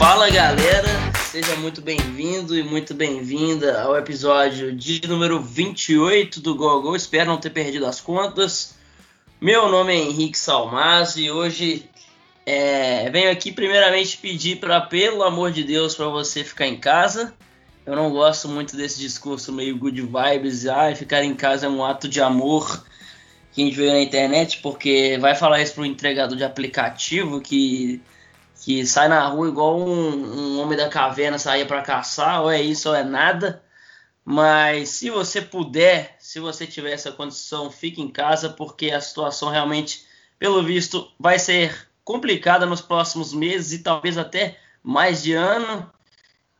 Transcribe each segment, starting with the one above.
Fala galera, seja muito bem-vindo e muito bem-vinda ao episódio de número 28 do Google. Espero não ter perdido as contas. Meu nome é Henrique Salmaz e hoje é, venho aqui primeiramente pedir para, pelo amor de Deus, para você ficar em casa. Eu não gosto muito desse discurso meio good vibes, ah, ficar em casa é um ato de amor que a gente vê na internet, porque vai falar isso para o entregador de aplicativo que que sai na rua igual um, um homem da caverna saía para caçar, ou é isso ou é nada. Mas se você puder, se você tiver essa condição, fique em casa, porque a situação realmente, pelo visto, vai ser complicada nos próximos meses e talvez até mais de ano.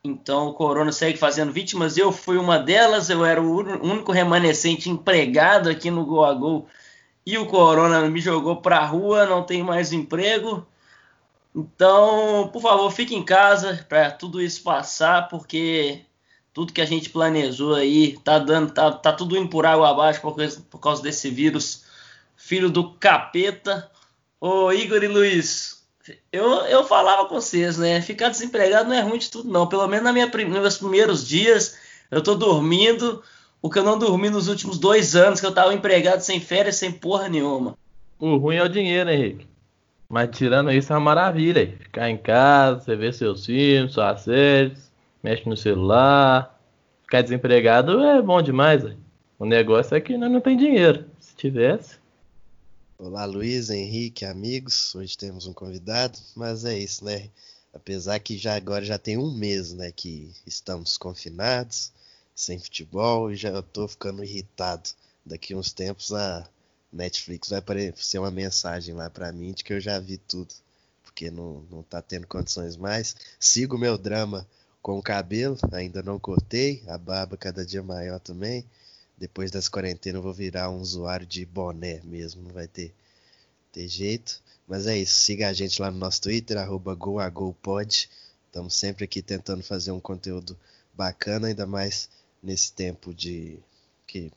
Então o corona segue fazendo vítimas. Eu fui uma delas, eu era o único remanescente empregado aqui no Go a Go e o corona me jogou para a rua, não tenho mais emprego. Então, por favor, fique em casa para tudo isso passar, porque tudo que a gente planejou aí tá dando, tá, tá tudo indo por água abaixo por causa, por causa desse vírus, filho do capeta. Ô Igor e Luiz, eu, eu falava com vocês, né? Ficar desempregado não é ruim de tudo, não. Pelo menos na minha, nos meus primeiros dias, eu tô dormindo o que eu não dormi nos últimos dois anos, que eu tava empregado sem férias, sem porra nenhuma. O ruim é o dinheiro, Henrique. Mas tirando isso é uma maravilha. Ficar em casa, você vê seus filmes, suas séries, mexe no celular. Ficar desempregado é bom demais. O negócio é que não tem dinheiro. Se tivesse. Olá, Luiz, Henrique, amigos. Hoje temos um convidado, mas é isso, né? Apesar que já agora já tem um mês, né, que estamos confinados, sem futebol, e já estou ficando irritado. Daqui uns tempos a Netflix vai aparecer uma mensagem lá para mim de que eu já vi tudo, porque não, não tá tendo condições mais. Sigo meu drama com o cabelo, ainda não cortei, a barba cada dia maior também. Depois das quarentenas eu vou virar um usuário de boné mesmo, não vai ter, ter jeito. Mas é isso, siga a gente lá no nosso Twitter, arroba goagopod. Estamos sempre aqui tentando fazer um conteúdo bacana, ainda mais nesse tempo de que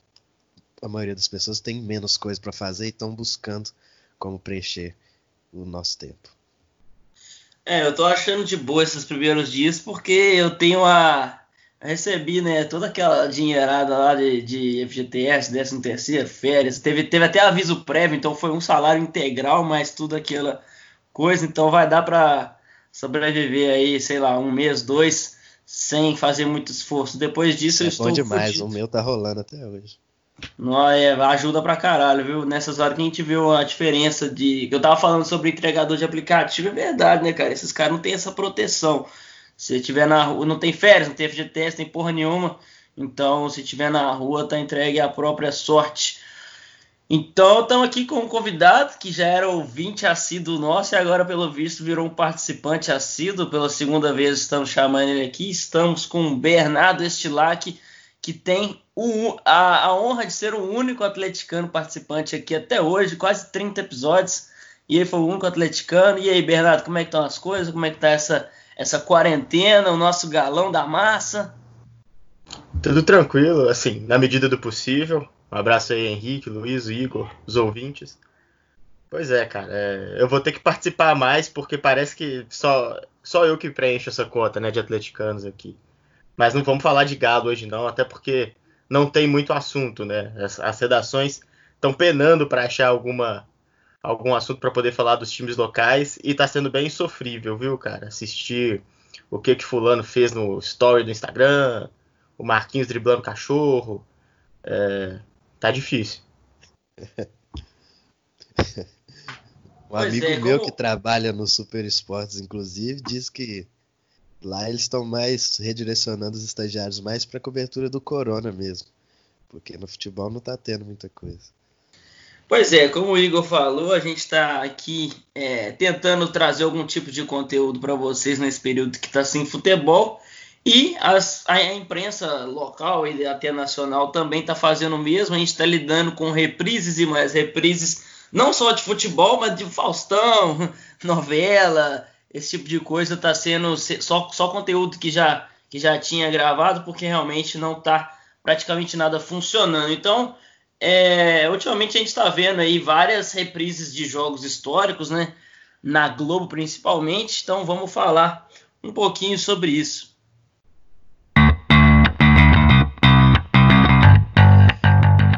a maioria das pessoas tem menos coisa para fazer e estão buscando como preencher o nosso tempo. É, eu tô achando de boa esses primeiros dias porque eu tenho a. recebi, né, toda aquela dinheirada lá de, de FGTS, 13 terceiro, férias. Teve, teve até aviso prévio, então foi um salário integral, mas tudo aquela coisa. Então vai dar para sobreviver aí, sei lá, um mês, dois, sem fazer muito esforço. Depois disso é eu estou. Bom demais, fudido. o meu tá rolando até hoje. Não, é, ajuda pra caralho, viu? Nessas horas que a gente viu a diferença de. Eu tava falando sobre entregador de aplicativo, é verdade, né, cara? Esses caras não têm essa proteção. Se tiver na rua, não tem férias, não tem FGTS, tem porra nenhuma. Então, se tiver na rua, tá entregue à própria sorte. Então, estamos aqui com um convidado que já era ouvinte assíduo nosso e agora, pelo visto, virou um participante assíduo. Pela segunda vez estamos chamando ele aqui. Estamos com o Bernardo Estilac que tem o, a, a, honra de ser o único atleticano participante aqui até hoje, quase 30 episódios, e ele foi o único atleticano. E aí, Bernardo, como é que estão as coisas? Como é que tá essa, essa quarentena, o nosso galão da massa? Tudo tranquilo, assim, na medida do possível. Um abraço aí, Henrique, Luiz, Igor, os ouvintes. Pois é, cara, é, eu vou ter que participar mais porque parece que só, só eu que preencho essa cota, né, de atleticanos aqui. Mas não vamos falar de gado hoje não, até porque não tem muito assunto, né? As, as redações estão penando para achar alguma algum assunto para poder falar dos times locais e tá sendo bem sofrível, viu, cara? Assistir o que que fulano fez no story do Instagram, o Marquinhos driblando cachorro, é, tá difícil. um amigo é, meu como... que trabalha no Super Esportes, inclusive, diz que Lá eles estão mais redirecionando os estagiários mais para cobertura do corona mesmo. Porque no futebol não está tendo muita coisa. Pois é, como o Igor falou, a gente está aqui é, tentando trazer algum tipo de conteúdo para vocês nesse período que está sem futebol. E as, a, a, imprensa local e até nacional também está fazendo o mesmo. A gente está lidando com reprises e mais reprises, não só de futebol, mas de Faustão, novela, esse tipo de coisa está sendo só, só conteúdo que já, que já tinha gravado, porque realmente não está praticamente nada funcionando. Então, é, ultimamente a gente está vendo aí várias reprises de jogos históricos, né? Na Globo principalmente. Então vamos falar um pouquinho sobre isso.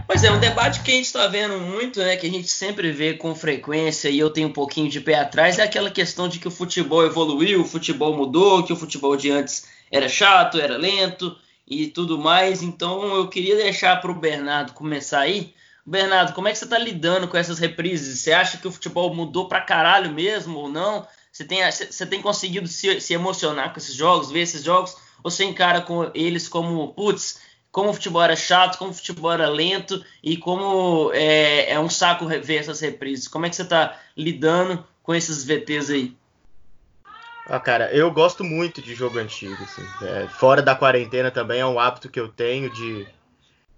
Pois é, um debate que a gente está vendo muito, né, que a gente sempre vê com frequência e eu tenho um pouquinho de pé atrás, é aquela questão de que o futebol evoluiu, o futebol mudou, que o futebol de antes era chato, era lento e tudo mais. Então eu queria deixar para o Bernardo começar aí. Bernardo, como é que você está lidando com essas reprises? Você acha que o futebol mudou para caralho mesmo ou não? Você tem, você tem conseguido se, se emocionar com esses jogos, ver esses jogos? Ou você encara com eles como, putz, como o futebol era chato, como o futebol era lento e como é, é um saco ver essas reprises. Como é que você está lidando com esses VTs aí? Ah, cara, eu gosto muito de jogo antigo. Assim. É, fora da quarentena também é um hábito que eu tenho de,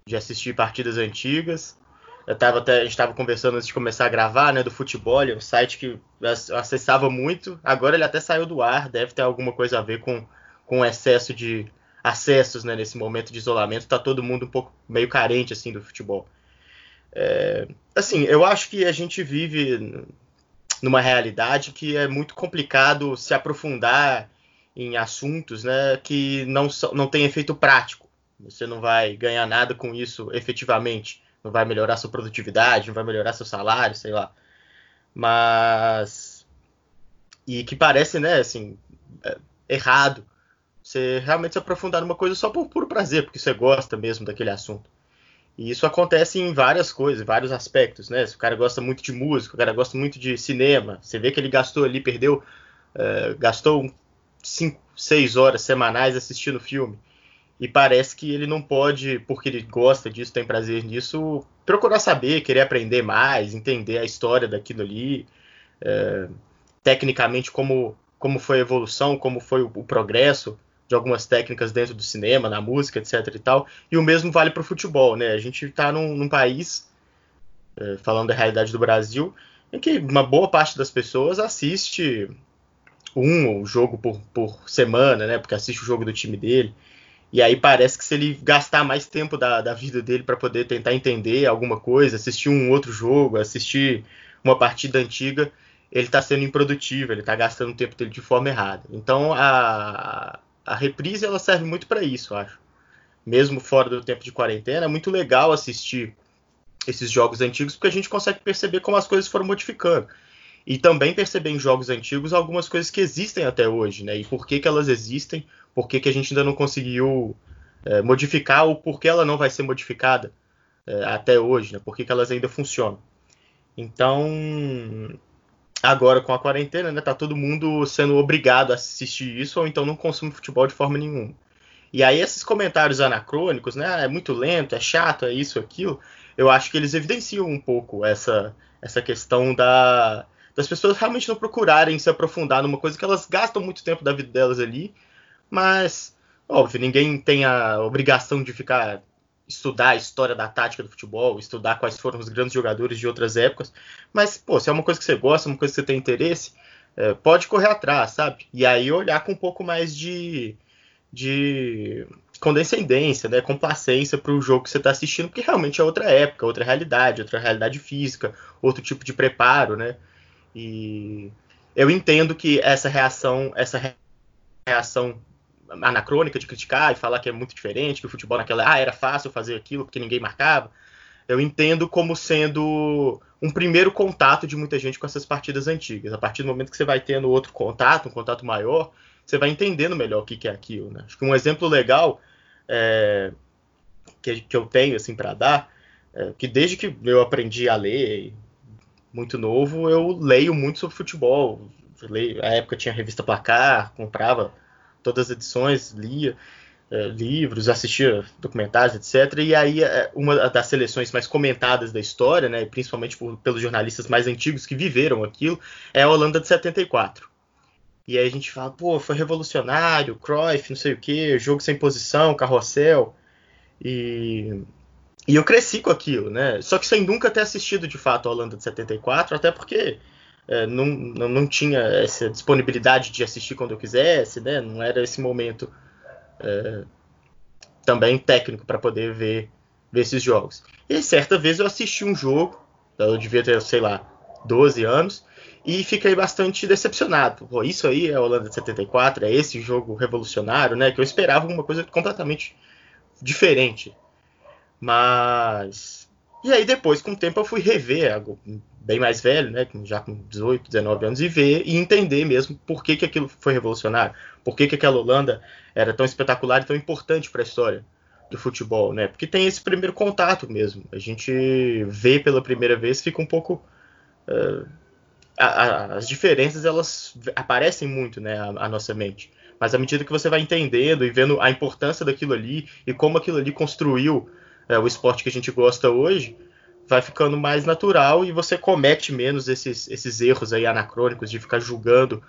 de assistir partidas antigas. Eu tava até, a gente estava conversando antes de começar a gravar, né, do futebol, é um site que eu acessava muito. Agora ele até saiu do ar, deve ter alguma coisa a ver com, com o excesso de, acessos né, nesse momento de isolamento, está todo mundo um pouco meio carente assim do futebol. É, assim, eu acho que a gente vive numa realidade que é muito complicado se aprofundar em assuntos né, que não, não tem efeito prático. Você não vai ganhar nada com isso efetivamente. Não vai melhorar sua produtividade, não vai melhorar seu salário, sei lá. Mas. E que parece, né, assim, é, errado você realmente se aprofundar numa coisa só por puro prazer, porque você gosta mesmo daquele assunto. E isso acontece em várias coisas, vários aspectos, né? Se o cara gosta muito de música, o cara gosta muito de cinema, você vê que ele gastou ali, perdeu, uh, gastou 5, 6 horas semanais assistindo filme. E parece que ele não pode, porque ele gosta disso, tem prazer nisso, procurar saber, querer aprender mais, entender a história daquilo ali, uh, tecnicamente como, como foi a evolução, como foi o, o progresso de algumas técnicas dentro do cinema, na música, etc e tal. E o mesmo vale para o futebol, né? A gente está num, num, país, é, falando da realidade do Brasil, em que uma boa parte das pessoas assiste um jogo por, por semana, né? Porque assiste o jogo do time dele. E aí parece que se ele gastar mais tempo da, da vida dele para poder tentar entender alguma coisa, assistir um outro jogo, assistir uma partida antiga, ele está sendo improdutivo, ele está gastando o tempo dele de forma errada. Então a, a reprise ela serve muito para isso, acho. Mesmo fora do tempo de quarentena, é muito legal assistir esses jogos antigos porque a gente consegue perceber como as coisas foram modificando. E também perceber em jogos antigos algumas coisas que existem até hoje, né? E por que, que elas existem, por que, que a gente ainda não conseguiu é, modificar ou por que ela não vai ser modificada é, até hoje, né? Por que, que elas ainda funcionam. Então, agora com a quarentena, né, tá todo mundo sendo obrigado a assistir isso ou então não consome futebol de forma nenhuma. E aí esses comentários anacrônicos, né, é muito lento, é chato, é isso, aquilo, eu acho que eles evidenciam um pouco essa essa questão da das pessoas realmente não procurarem se aprofundar numa coisa que elas gastam muito tempo da vida delas ali, mas óbvio, ninguém tem a obrigação de ficar estudar a história da tática do futebol, estudar quais foram os grandes jogadores de outras épocas. Mas, pô, se é uma coisa que você gosta, uma coisa que você tem interesse, é, pode correr atrás, sabe? E aí olhar com um pouco mais de, de condescendência, né, complacência para o jogo que você está assistindo, porque realmente é outra época, outra realidade, outra realidade física, outro tipo de preparo, né? E eu entendo que essa reação, essa reação anacrônica de criticar e falar que é muito diferente, que o futebol naquela ah, era fácil fazer aquilo porque ninguém marcava. Eu entendo como sendo um primeiro contato de muita gente com essas partidas antigas. A partir do momento que você vai tendo outro contato, um contato maior, você vai entendendo melhor o que, é aquilo. Né? Acho que um exemplo legal é, que, que, eu tenho assim para dar, é, que desde que eu aprendi a ler, muito novo, eu leio muito sobre futebol. Leio, na época tinha revista Placar, comprava todas as edições, lia é, livros, assistia documentários, etc. E aí é, uma das seleções mais comentadas da história, né, principalmente por, pelos jornalistas mais antigos que viveram aquilo, é a Holanda de 74. E aí a gente fala, pô, foi revolucionário, Cruyff, não sei o que, jogo sem posição, carrossel. E, e eu cresci com aquilo, né? Só que sem nunca ter assistido de fato a Holanda de 74, até porque não, não, não, tinha essa disponibilidade de assistir quando eu quisesse, né? Não era esse momento é, também técnico para poder ver, ver esses jogos. E certa vez eu assisti um jogo, eu devia ter, sei lá, 12 anos, e fiquei bastante decepcionado. Pô, isso aí é a Holanda de 74, é esse jogo revolucionário, né? Que eu esperava uma coisa completamente diferente. Mas. E aí depois, com o tempo, eu fui rever algo bem mais velho, né? Já com 18, 19 anos, e ver e entender mesmo por que, que aquilo foi revolucionário. Por que, que aquela Holanda era tão espetacular e tão importante para a história do futebol, né? Porque tem esse primeiro contato mesmo. A gente vê pela primeira vez, fica um pouco. Uh, a, a, as diferenças elas aparecem muito, né, à nossa mente. Mas à medida que você vai entendendo e vendo a importância daquilo ali e como aquilo ali construiu é, o esporte que a gente gosta hoje, vai ficando mais natural e você comete menos esses, esses erros aí anacrônicos de ficar julgando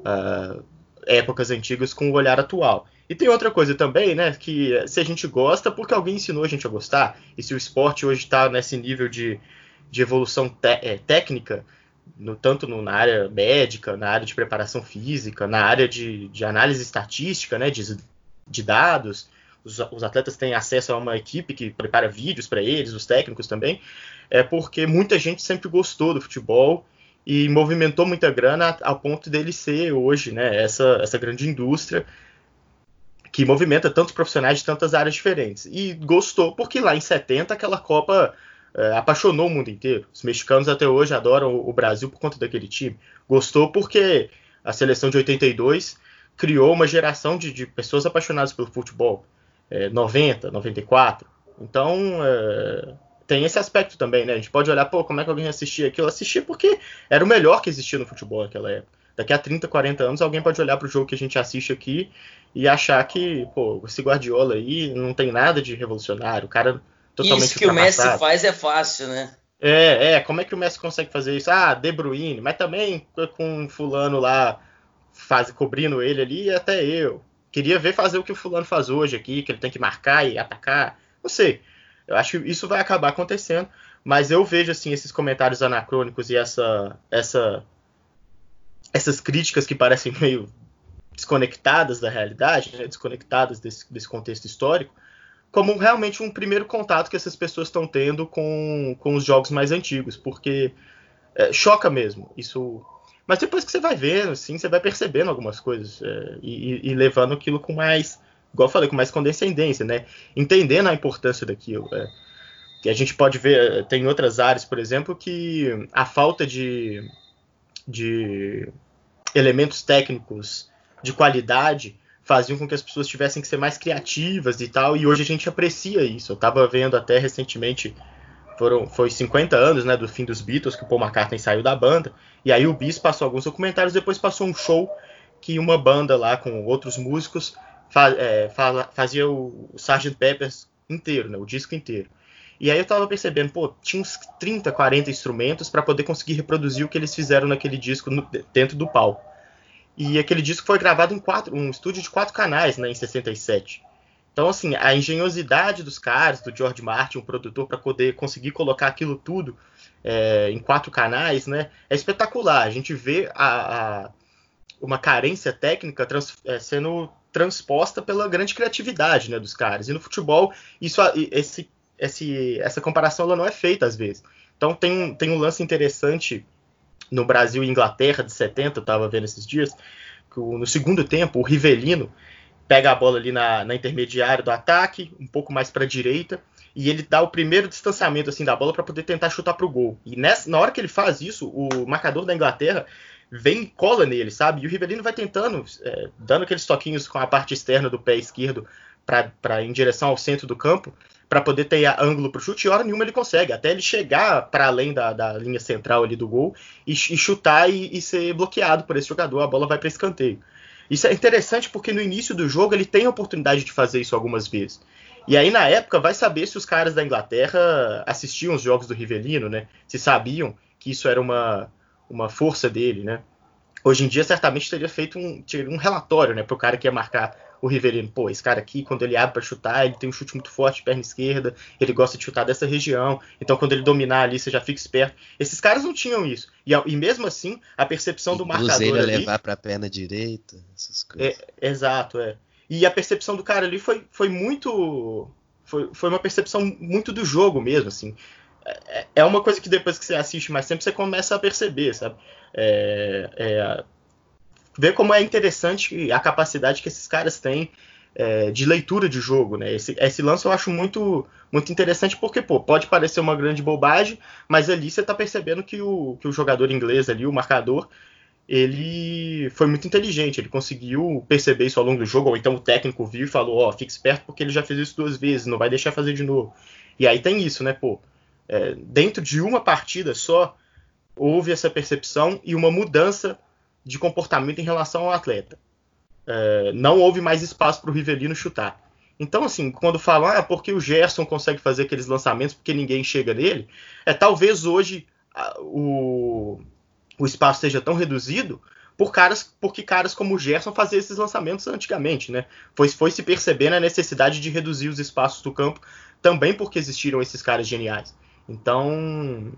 uh, épocas antigas com o olhar atual. E tem outra coisa também, né? Que se a gente gosta, porque alguém ensinou a gente a gostar, e se o esporte hoje está nesse nível de, de evolução é, técnica, no, tanto no, na área médica, na área de preparação física, na área de, de análise estatística, né, de, de dados. Os, os, atletas têm acesso a uma equipe que prepara vídeos para eles, os técnicos também. É porque muita gente sempre gostou do futebol e movimentou muita grana ao ponto dele ser hoje né, essa, essa grande indústria que movimenta tantos profissionais de tantas áreas diferentes. E gostou porque lá em 70 aquela Copa é, apaixonou o mundo inteiro. Os mexicanos até hoje adoram o Brasil por conta daquele time. Gostou porque a seleção de 82 criou uma geração de, de pessoas apaixonadas pelo futebol. É, 90, 94. Então, é, tem esse aspecto também, né? A gente pode olhar, pô, como é que alguém assistia aquilo? Assistia porque era o melhor que existia no futebol naquela época. Daqui a 30, 40 anos, alguém pode olhar para o jogo que a gente assiste aqui e achar que, pô, esse Guardiola aí não tem nada de revolucionário. O cara totalmente Isso que o Messi faz é fácil, né? É, é, como é que o Messi consegue fazer isso? Ah, De Bruyne, mas também com fulano lá faz, cobrindo ele ali, até eu. Queria ver fazer o que o fulano faz hoje aqui, que ele tem que marcar e atacar. Não sei. Eu acho que isso vai acabar acontecendo, mas eu vejo assim esses comentários anacrônicos e essa essa essas críticas que parecem meio desconectadas da realidade, né, desconectadas desse, desse contexto histórico, como realmente um primeiro contato que essas pessoas estão tendo com, com os jogos mais antigos, porque é, choca mesmo. Isso. Mas depois que você vai vendo, assim, você vai percebendo algumas coisas é, e, e, levando aquilo com mais, igual eu falei, com mais condescendência, né? Entendendo a importância daquilo. É. Que a gente pode ver, tem outras áreas, por exemplo, que a falta de, de elementos técnicos de qualidade faziam com que as pessoas tivessem que ser mais criativas e tal, e hoje a gente aprecia isso. Eu estava vendo até recentemente, foram, foi 50 anos né, do fim dos Beatles, que o Paul McCartney saiu da banda, e aí o Bis passou alguns documentários, depois passou um show que uma banda lá com outros músicos é, fazia o Sgt. Peppers inteiro, né, o disco inteiro. E aí eu tava percebendo, pô, tinha uns 30, 40 instrumentos para poder conseguir reproduzir o que eles fizeram naquele disco no, dentro do palco. E aquele disco foi gravado em quatro, um estúdio de quatro canais, né, em 67. Então, assim, a engenhosidade dos caras, do George Martin, um produtor, para poder conseguir colocar aquilo tudo é, em quatro canais, né, é espetacular. A gente vê a, a uma carência técnica trans, é, sendo transposta pela grande criatividade né, dos caras. E no futebol, isso, esse, esse, essa comparação ela não é feita às vezes. Então tem, tem um lance interessante no Brasil e Inglaterra de 70, eu estava vendo esses dias, que no segundo tempo o Rivelino pega a bola ali na, na intermediária do ataque, um pouco mais para a direita, e ele dá o primeiro distanciamento assim da bola para poder tentar chutar para o gol. E nessa, na hora que ele faz isso, o marcador da Inglaterra vem e cola nele, sabe? E o Rivelino vai tentando, é, dando aqueles toquinhos com a parte externa do pé esquerdo para em direção ao centro do campo, para poder ter ângulo para o chute, e hora nenhuma ele consegue, até ele chegar para além da, da, linha central ali do gol e, e chutar e, e, ser bloqueado por esse jogador, a bola vai para escanteio. Isso é interessante porque no início do jogo ele tem a oportunidade de fazer isso algumas vezes. E aí, na época, vai saber se os caras da Inglaterra assistiam os jogos do Rivelino, né? Se sabiam que isso era uma, uma força dele, né? Hoje em dia, certamente teria feito um, um relatório, né, para o cara que ia marcar o Rivelino, pô, esse cara aqui, quando ele abre para chutar, ele tem um chute muito forte perna esquerda, ele gosta de chutar dessa região, então quando ele dominar ali, você já fica esperto. Esses caras não tinham isso. E, e mesmo assim, a percepção e do marcador ali... levar para a perna direita, essas coisas. É, exato, é. E a percepção do cara ali foi, foi muito... Foi, foi uma percepção muito do jogo mesmo, assim. é, é uma coisa que depois que você assiste mais tempo, você começa a perceber, sabe? É, é, ver como é interessante a capacidade que esses caras têm é, de leitura de jogo, né? Esse, esse, lance eu acho muito, muito interessante porque, pô, pode parecer uma grande bobagem, mas ali você tá percebendo que o, que o jogador inglês ali, o marcador, ele foi muito inteligente, ele conseguiu perceber isso ao longo do jogo, ou então o técnico viu e falou, ó, oh, fique esperto porque ele já fez isso duas vezes, não vai deixar fazer de novo. E aí tem isso, né, pô, é, dentro de uma partida só, houve essa percepção e uma mudança de comportamento em relação ao atleta. É, não houve mais espaço para o Rivelino chutar. Então, assim, quando falam, ah, porque o Gerson consegue fazer aqueles lançamentos porque ninguém chega nele, é talvez hoje a, o, o espaço seja tão reduzido por caras, porque caras como o Gerson faziam esses lançamentos antigamente, né? Foi, foi se percebendo a necessidade de reduzir os espaços do campo também porque existiram esses caras geniais. Então,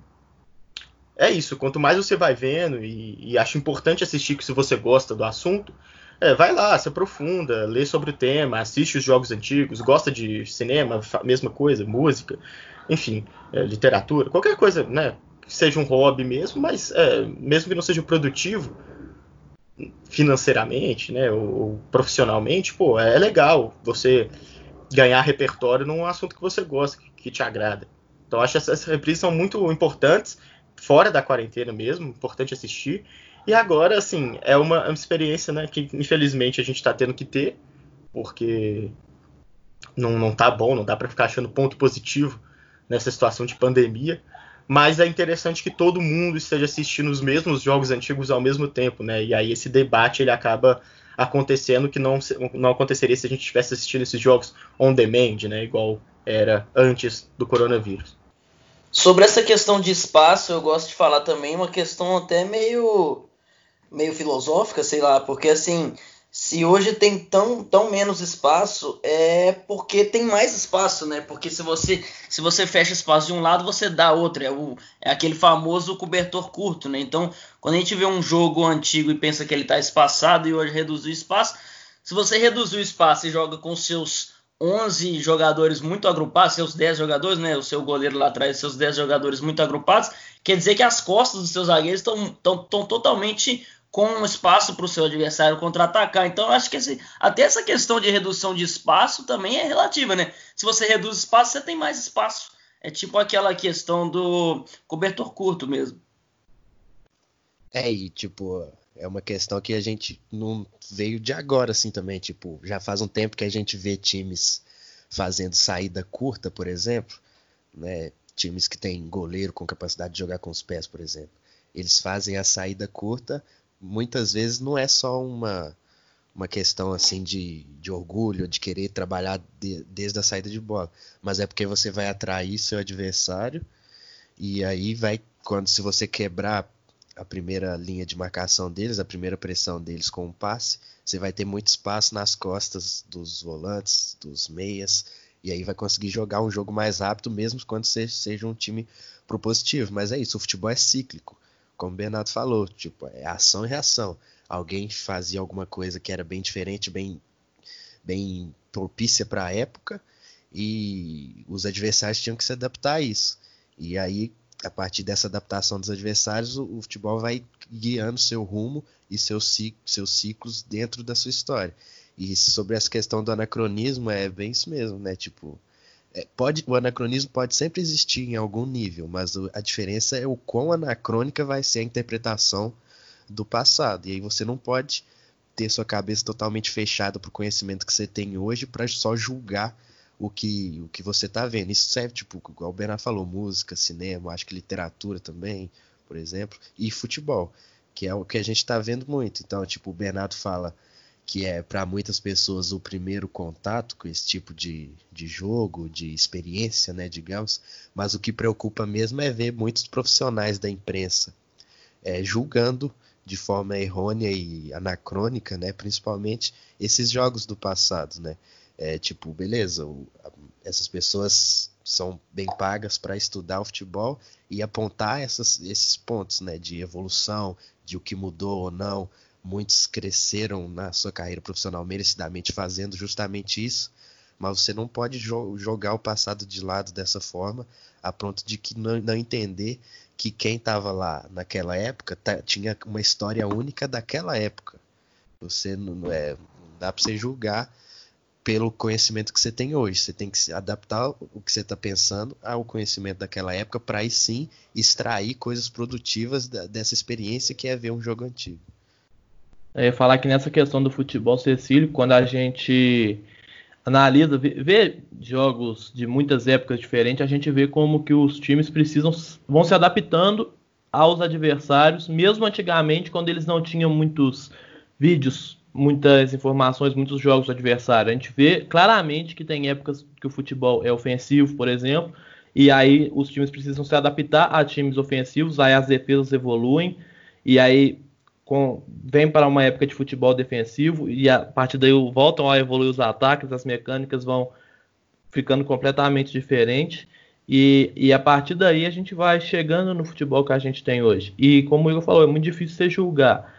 é isso. Quanto mais você vai vendo, e, e acho importante assistir que se você gosta do assunto, é, vai lá, se aprofunda, lê sobre o tema, assiste os jogos antigos, gosta de cinema, mesma coisa, música, enfim, é, literatura, qualquer coisa, né? Seja um hobby mesmo, mas é, mesmo que não seja produtivo financeiramente, né? Ou, ou profissionalmente, pô, é legal você ganhar repertório num assunto que você gosta, que, que te agrada. Então acho que essas reprises são muito importantes, fora da quarentena mesmo, importante assistir. E agora, assim, é uma, uma experiência né, que infelizmente a gente está tendo que ter, porque não, não tá bom, não dá para ficar achando ponto positivo nessa situação de pandemia. Mas é interessante que todo mundo esteja assistindo os mesmos jogos antigos ao mesmo tempo, né? E aí esse debate ele acaba acontecendo que não, não aconteceria se a gente estivesse assistindo esses jogos on demand, né? Igual era antes do coronavírus. Sobre essa questão de espaço, eu gosto de falar também uma questão até meio meio filosófica, sei lá, porque assim, se hoje tem tão, tão menos espaço, é porque tem mais espaço, né? Porque se você se você fecha espaço de um lado, você dá outro. É, o, é aquele famoso cobertor curto, né? Então, quando a gente vê um jogo antigo e pensa que ele está espaçado e hoje reduz o espaço, se você reduz o espaço e joga com seus 11 jogadores muito agrupados, seus 10 jogadores, né? O seu goleiro lá atrás, seus 10 jogadores muito agrupados, quer dizer que as costas dos seus zagueiros estão totalmente com espaço para o seu adversário contra-atacar. Então, acho que esse, até essa questão de redução de espaço também é relativa, né? Se você reduz espaço, você tem mais espaço. É tipo aquela questão do cobertor curto mesmo. É, e tipo, é uma questão que a gente não veio de agora, assim, também. Tipo, já faz um tempo que a gente vê times fazendo saída curta, por exemplo, né? Times que tem goleiro com capacidade de jogar com os pés, por exemplo. Eles fazem a saída curta muitas vezes não é só uma, uma questão assim de, de orgulho, de querer trabalhar de, desde a saída de bola, mas é porque você vai atrair seu adversário e aí vai quando se você quebrar a primeira linha de marcação deles, a primeira pressão deles com o passe, você vai ter muito espaço nas costas dos volantes, dos meias, e aí vai conseguir jogar um jogo mais rápido, mesmo quando você seja um time propositivo. Mas é isso, o futebol é cíclico como o Bernardo falou, tipo, é ação e reação. Alguém fazia alguma coisa que era bem diferente, bem, bem propícia para a época, e os adversários tinham que se adaptar a isso. E aí, a partir dessa adaptação dos adversários, o, o futebol vai guiando seu rumo e seus, seus ciclos dentro da sua história. E sobre essa questão do anacronismo, é bem isso mesmo, né? Tipo, é, pode, o anacronismo pode sempre existir em algum nível, mas a diferença é o quão anacrônica vai ser a interpretação do passado. E aí você não pode ter sua cabeça totalmente fechada para o conhecimento que você tem hoje para só julgar o que, o que você está vendo. Isso serve, tipo, igual o Bernard falou, música, cinema, acho que literatura também, por exemplo, e futebol, que é o que a gente está vendo muito. Então, tipo, o Bernardo fala que é para muitas pessoas o primeiro contato com esse tipo de, de jogo, de experiência, né, digamos, mas o que preocupa mesmo é ver muitos profissionais da imprensa é, julgando de forma errônea e anacrônica, né, principalmente esses jogos do passado, né, é, tipo, beleza, o, essas pessoas são bem pagas para estudar o futebol e apontar essas, esses pontos, né, de evolução, de o que mudou ou não, muitos cresceram na sua carreira profissional merecidamente fazendo justamente isso, mas você não pode jo jogar o passado de lado dessa forma, a ponto de que não, não entender que quem estava lá naquela época tinha uma história única daquela época. Você não é, não dá para você julgar pelo conhecimento que você tem hoje. Você tem que se adaptar o que você está pensando ao conhecimento daquela época para aí sim extrair coisas produtivas da, dessa experiência que é ver um jogo antigo. Ia falar que nessa questão do futebol Cecílio, quando a gente analisa, vê, vê, jogos de muitas épocas diferentes, a gente vê como que os times precisam vão se adaptando aos adversários, mesmo antigamente, quando eles não tinham muitos vídeos, muitas informações, muitos jogos do adversário. A gente vê claramente que tem épocas que o futebol é ofensivo, por exemplo, e aí os times precisam se adaptar a times ofensivos, aí as defesas evoluem, e aí com, vem para uma época de futebol defensivo e a partir daí voltam a evoluir os ataques, as mecânicas vão ficando completamente diferentes. E, e a partir daí a gente vai chegando no futebol que a gente tem hoje. E como o Igor falou, é muito difícil você julgar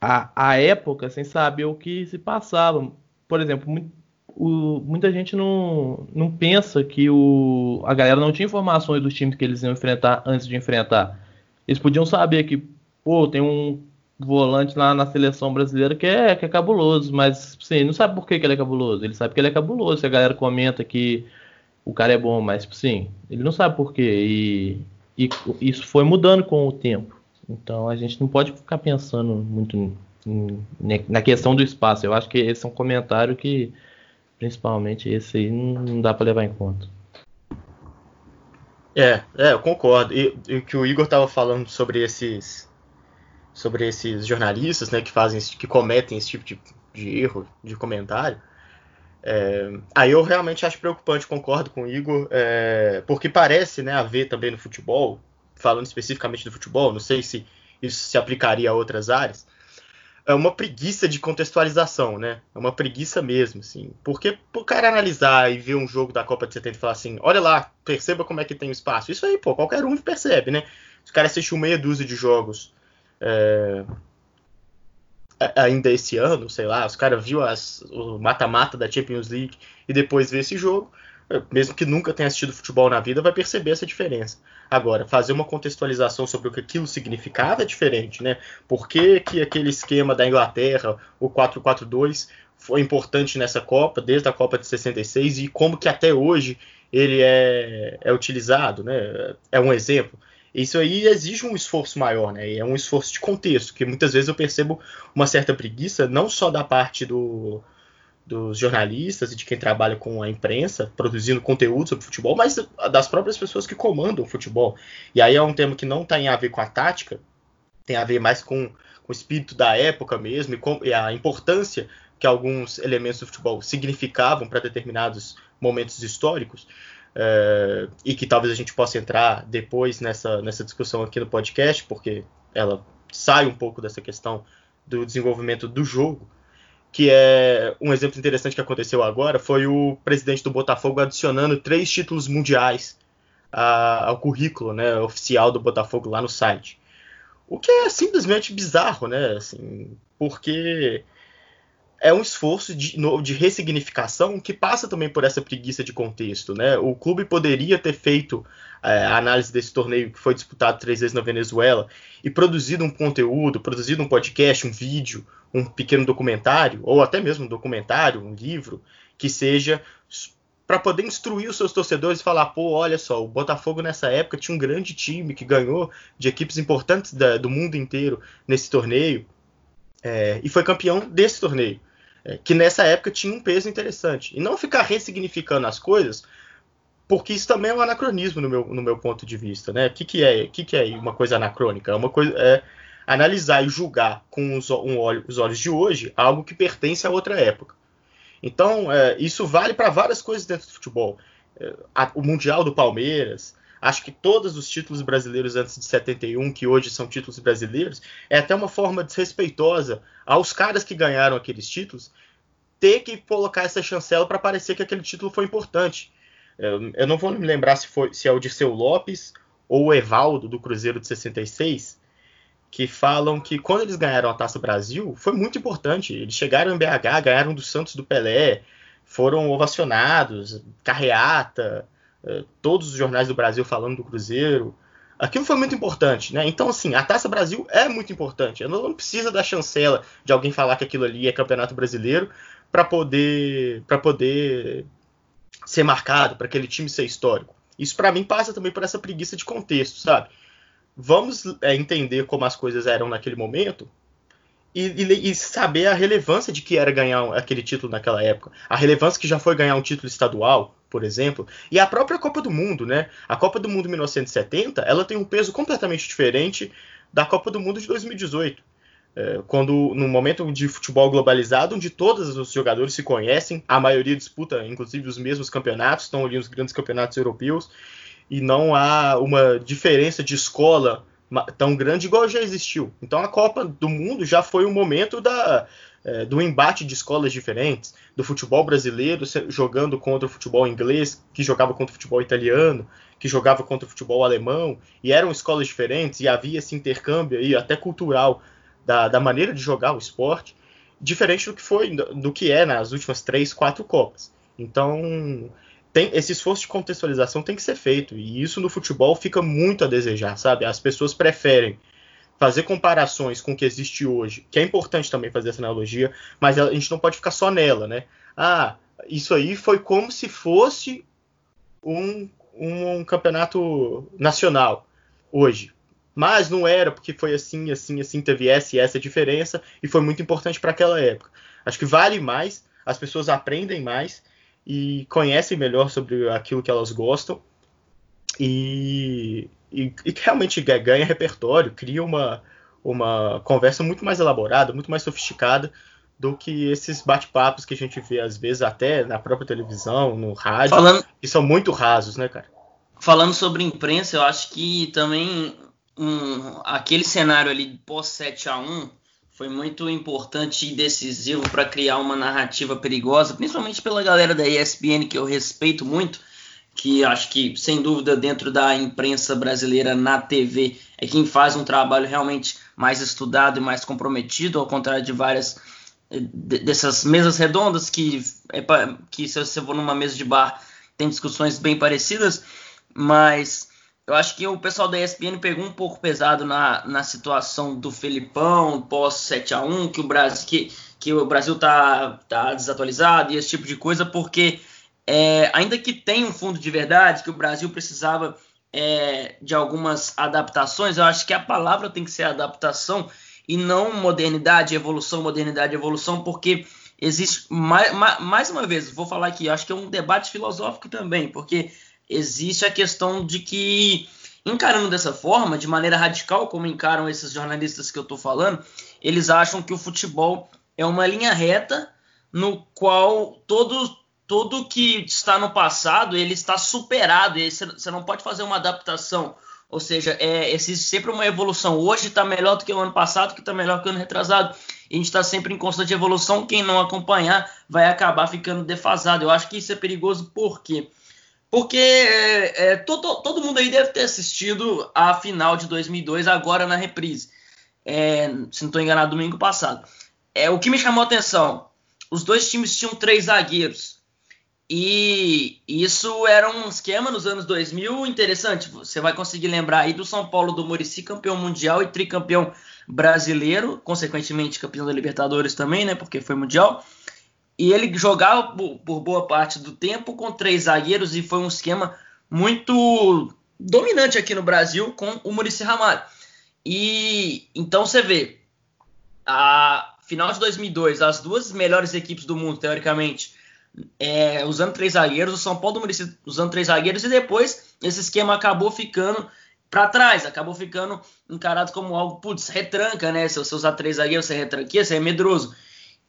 a, a época sem saber o que se passava. Por exemplo, muito, o, muita gente não, não pensa que o, a galera não tinha informações dos times que eles iam enfrentar antes de enfrentar. Eles podiam saber que pô, tem um volante lá na seleção brasileira que é, que é cabuloso, mas sim, não sabe por que, que ele é cabuloso. Ele sabe que ele é cabuloso. Se a galera comenta que o cara é bom, mas sim, ele não sabe por quê. E, e isso foi mudando com o tempo. Então a gente não pode ficar pensando muito em, na questão do espaço. Eu acho que esse é um comentário que, principalmente esse aí, não dá para levar em conta. É, é, eu concordo. E, o que o Igor estava falando sobre esses sobre esses jornalistas, né, que fazem, que cometem esse tipo de, de erro de comentário. É, aí eu realmente acho preocupante, concordo com o Igor, é, porque parece, né, haver também no futebol, falando especificamente do futebol, não sei se isso se aplicaria a outras áreas, é uma preguiça de contextualização, né? É uma preguiça mesmo, assim. Porque o cara analisar e ver um jogo da Copa de 70 e falar assim, olha lá, perceba como é que tem o espaço. Isso aí, pô, qualquer um percebe, né? Se o cara assistiu meia dúzia de jogos é, ainda esse ano, sei lá, os caras viu as, o mata-mata da Champions League e depois vê esse jogo, mesmo que nunca tenha assistido futebol na vida, vai perceber essa diferença. Agora, fazer uma contextualização sobre o que aquilo significava é diferente, né? Por que, que aquele esquema da Inglaterra, o 4-4-2, foi importante nessa Copa, desde a Copa de 66, e como que até hoje ele é, é utilizado, né? É um exemplo. Isso aí exige um esforço maior, né? É um esforço de contexto, que muitas vezes eu percebo uma certa preguiça, não só da parte do, dos jornalistas e de quem trabalha com a imprensa, produzindo conteúdo sobre futebol, mas das próprias pessoas que comandam o futebol. E aí é um tema que não tem a ver com a tática, tem a ver mais com, com o espírito da época mesmo e, com, e a importância que alguns elementos do futebol significavam para determinados momentos históricos. É, e que talvez a gente possa entrar depois nessa, nessa discussão aqui no podcast, porque ela sai um pouco dessa questão do desenvolvimento do jogo, que é um exemplo interessante que aconteceu agora, foi o presidente do Botafogo adicionando três títulos mundiais a, ao currículo né, oficial do Botafogo lá no site. O que é simplesmente bizarro, né? Assim, porque é um esforço de, de ressignificação que passa também por essa preguiça de contexto. Né? O clube poderia ter feito é, a análise desse torneio que foi disputado três vezes na Venezuela e produzido um conteúdo, produzido um podcast, um vídeo, um pequeno documentário, ou até mesmo um documentário, um livro, que seja para poder instruir os seus torcedores e falar, pô, olha só, o Botafogo nessa época tinha um grande time que ganhou de equipes importantes da, do mundo inteiro nesse torneio é, e foi campeão desse torneio é, que nessa época tinha um peso interessante. E não ficar ressignificando as coisas, porque isso também é um anacronismo no meu, no meu ponto de vista. Né? O que, que, é, que, que é uma coisa anacrônica? É uma coisa. É analisar e julgar com os, um os olhos de hoje algo que pertence a outra época. Então, é, isso vale para várias coisas dentro do futebol. É, a, o Mundial do Palmeiras, Acho que todos os títulos brasileiros antes de 71, que hoje são títulos brasileiros, é até uma forma desrespeitosa aos caras que ganharam aqueles títulos ter que colocar essa chancela para parecer que aquele título foi importante. Eu não vou me lembrar se, foi, se é o Dirceu Lopes ou o Evaldo do Cruzeiro de 66, que falam que quando eles ganharam a Taça Brasil foi muito importante. Eles chegaram em BH, ganharam do Santos do Pelé, foram ovacionados, carreata, todos os jornais do Brasil falando do Cruzeiro. Aquilo foi muito importante, né? Então, assim, a Taça Brasil é muito importante. Ela não precisa da chancela de alguém falar que aquilo ali é Campeonato Brasileiro para poder, para poder ser marcado, para aquele time ser histórico. Isso para mim passa também por essa preguiça de contexto, sabe? Vamos é, entender como as coisas eram naquele momento e, e, e, saber a relevância de que era ganhar aquele título naquela época. A relevância que já foi ganhar um título estadual, por exemplo, e a própria Copa do Mundo, né? A Copa do Mundo 1970, ela tem um peso completamente diferente da Copa do Mundo de 2018. É, quando no momento de futebol globalizado, onde todos os jogadores se conhecem, a maioria disputa, inclusive, os mesmos campeonatos, estão ali nos grandes campeonatos europeus, e não há uma diferença de escola tão grande igual já existiu. Então a Copa do Mundo já foi o momento da, é, do embate de escolas diferentes, do futebol brasileiro jogando contra o futebol inglês, que jogava contra o futebol italiano, que jogava contra o futebol alemão, e eram escolas diferentes, e havia esse intercâmbio aí, até cultural da, da maneira de jogar o esporte, diferente do que foi, do que é nas últimas três, quatro Copas. Então, tem, esse esforço de contextualização tem que ser feito, e isso no futebol fica muito a desejar, sabe? As pessoas preferem fazer comparações com o que existe hoje, que é importante também fazer essa analogia, mas a gente não pode ficar só nela, né? Ah, isso aí foi como se fosse um, um, um campeonato nacional hoje mas não era porque foi assim, assim, assim, teve essa e essa diferença e foi muito importante para aquela época. Acho que vale mais, as pessoas aprendem mais e conhecem melhor sobre aquilo que elas gostam e, e, e realmente ganha repertório, cria uma, uma conversa muito mais elaborada, muito mais sofisticada do que esses bate-papos que a gente vê às vezes até na própria televisão, no rádio, Falando... que são muito rasos, né, cara? Falando sobre imprensa, eu acho que também um, aquele cenário ali pós 7 a 1 foi muito importante e decisivo para criar uma narrativa perigosa, principalmente pela galera da ESPN que eu respeito muito, que acho que sem dúvida dentro da imprensa brasileira na TV é quem faz um trabalho realmente mais estudado e mais comprometido, ao contrário de várias dessas mesas redondas que é que se você for numa mesa de bar tem discussões bem parecidas, mas eu acho que o pessoal da ESPN pegou um pouco pesado na, na situação do Felipão pós 7 a 1 que o Brasil que, que o Brasil tá, tá desatualizado e esse tipo de coisa, porque é, ainda que tenha um fundo de verdade, que o Brasil precisava é, de algumas adaptações, eu acho que a palavra tem que ser adaptação e não modernidade, evolução, modernidade, evolução, porque existe mais, mais uma vez, vou falar aqui, acho que é um debate filosófico também, porque existe a questão de que, encarando dessa forma, de maneira radical, como encaram esses jornalistas que eu estou falando, eles acham que o futebol é uma linha reta no qual todo, tudo que está no passado ele está superado, você não pode fazer uma adaptação. Ou seja, é, existe sempre uma evolução. Hoje está melhor do que o ano passado, que está melhor que o ano retrasado. E a gente está sempre em constante evolução. Quem não acompanhar vai acabar ficando defasado. Eu acho que isso é perigoso porque porque é, é, todo, todo mundo aí deve ter assistido a final de 2002 agora na reprise. É, se não estou enganado, domingo passado. É, o que me chamou a atenção, os dois times tinham três zagueiros. E isso era um esquema nos anos 2000 interessante. Você vai conseguir lembrar aí do São Paulo do Murici, campeão mundial e tricampeão brasileiro, consequentemente campeão da Libertadores também, né? Porque foi mundial. E ele jogava por, boa parte do tempo com três zagueiros e foi um esquema muito dominante aqui no Brasil com o Murici Ramalho. E então você vê, a final de 2002, as duas melhores equipes do mundo, teoricamente, é, usando três zagueiros, o São Paulo do Murici usando três zagueiros, e depois esse esquema acabou ficando para trás, acabou ficando encarado como algo, putz, retranca, né? Se você usar três zagueiros, você retranquia, você é medroso.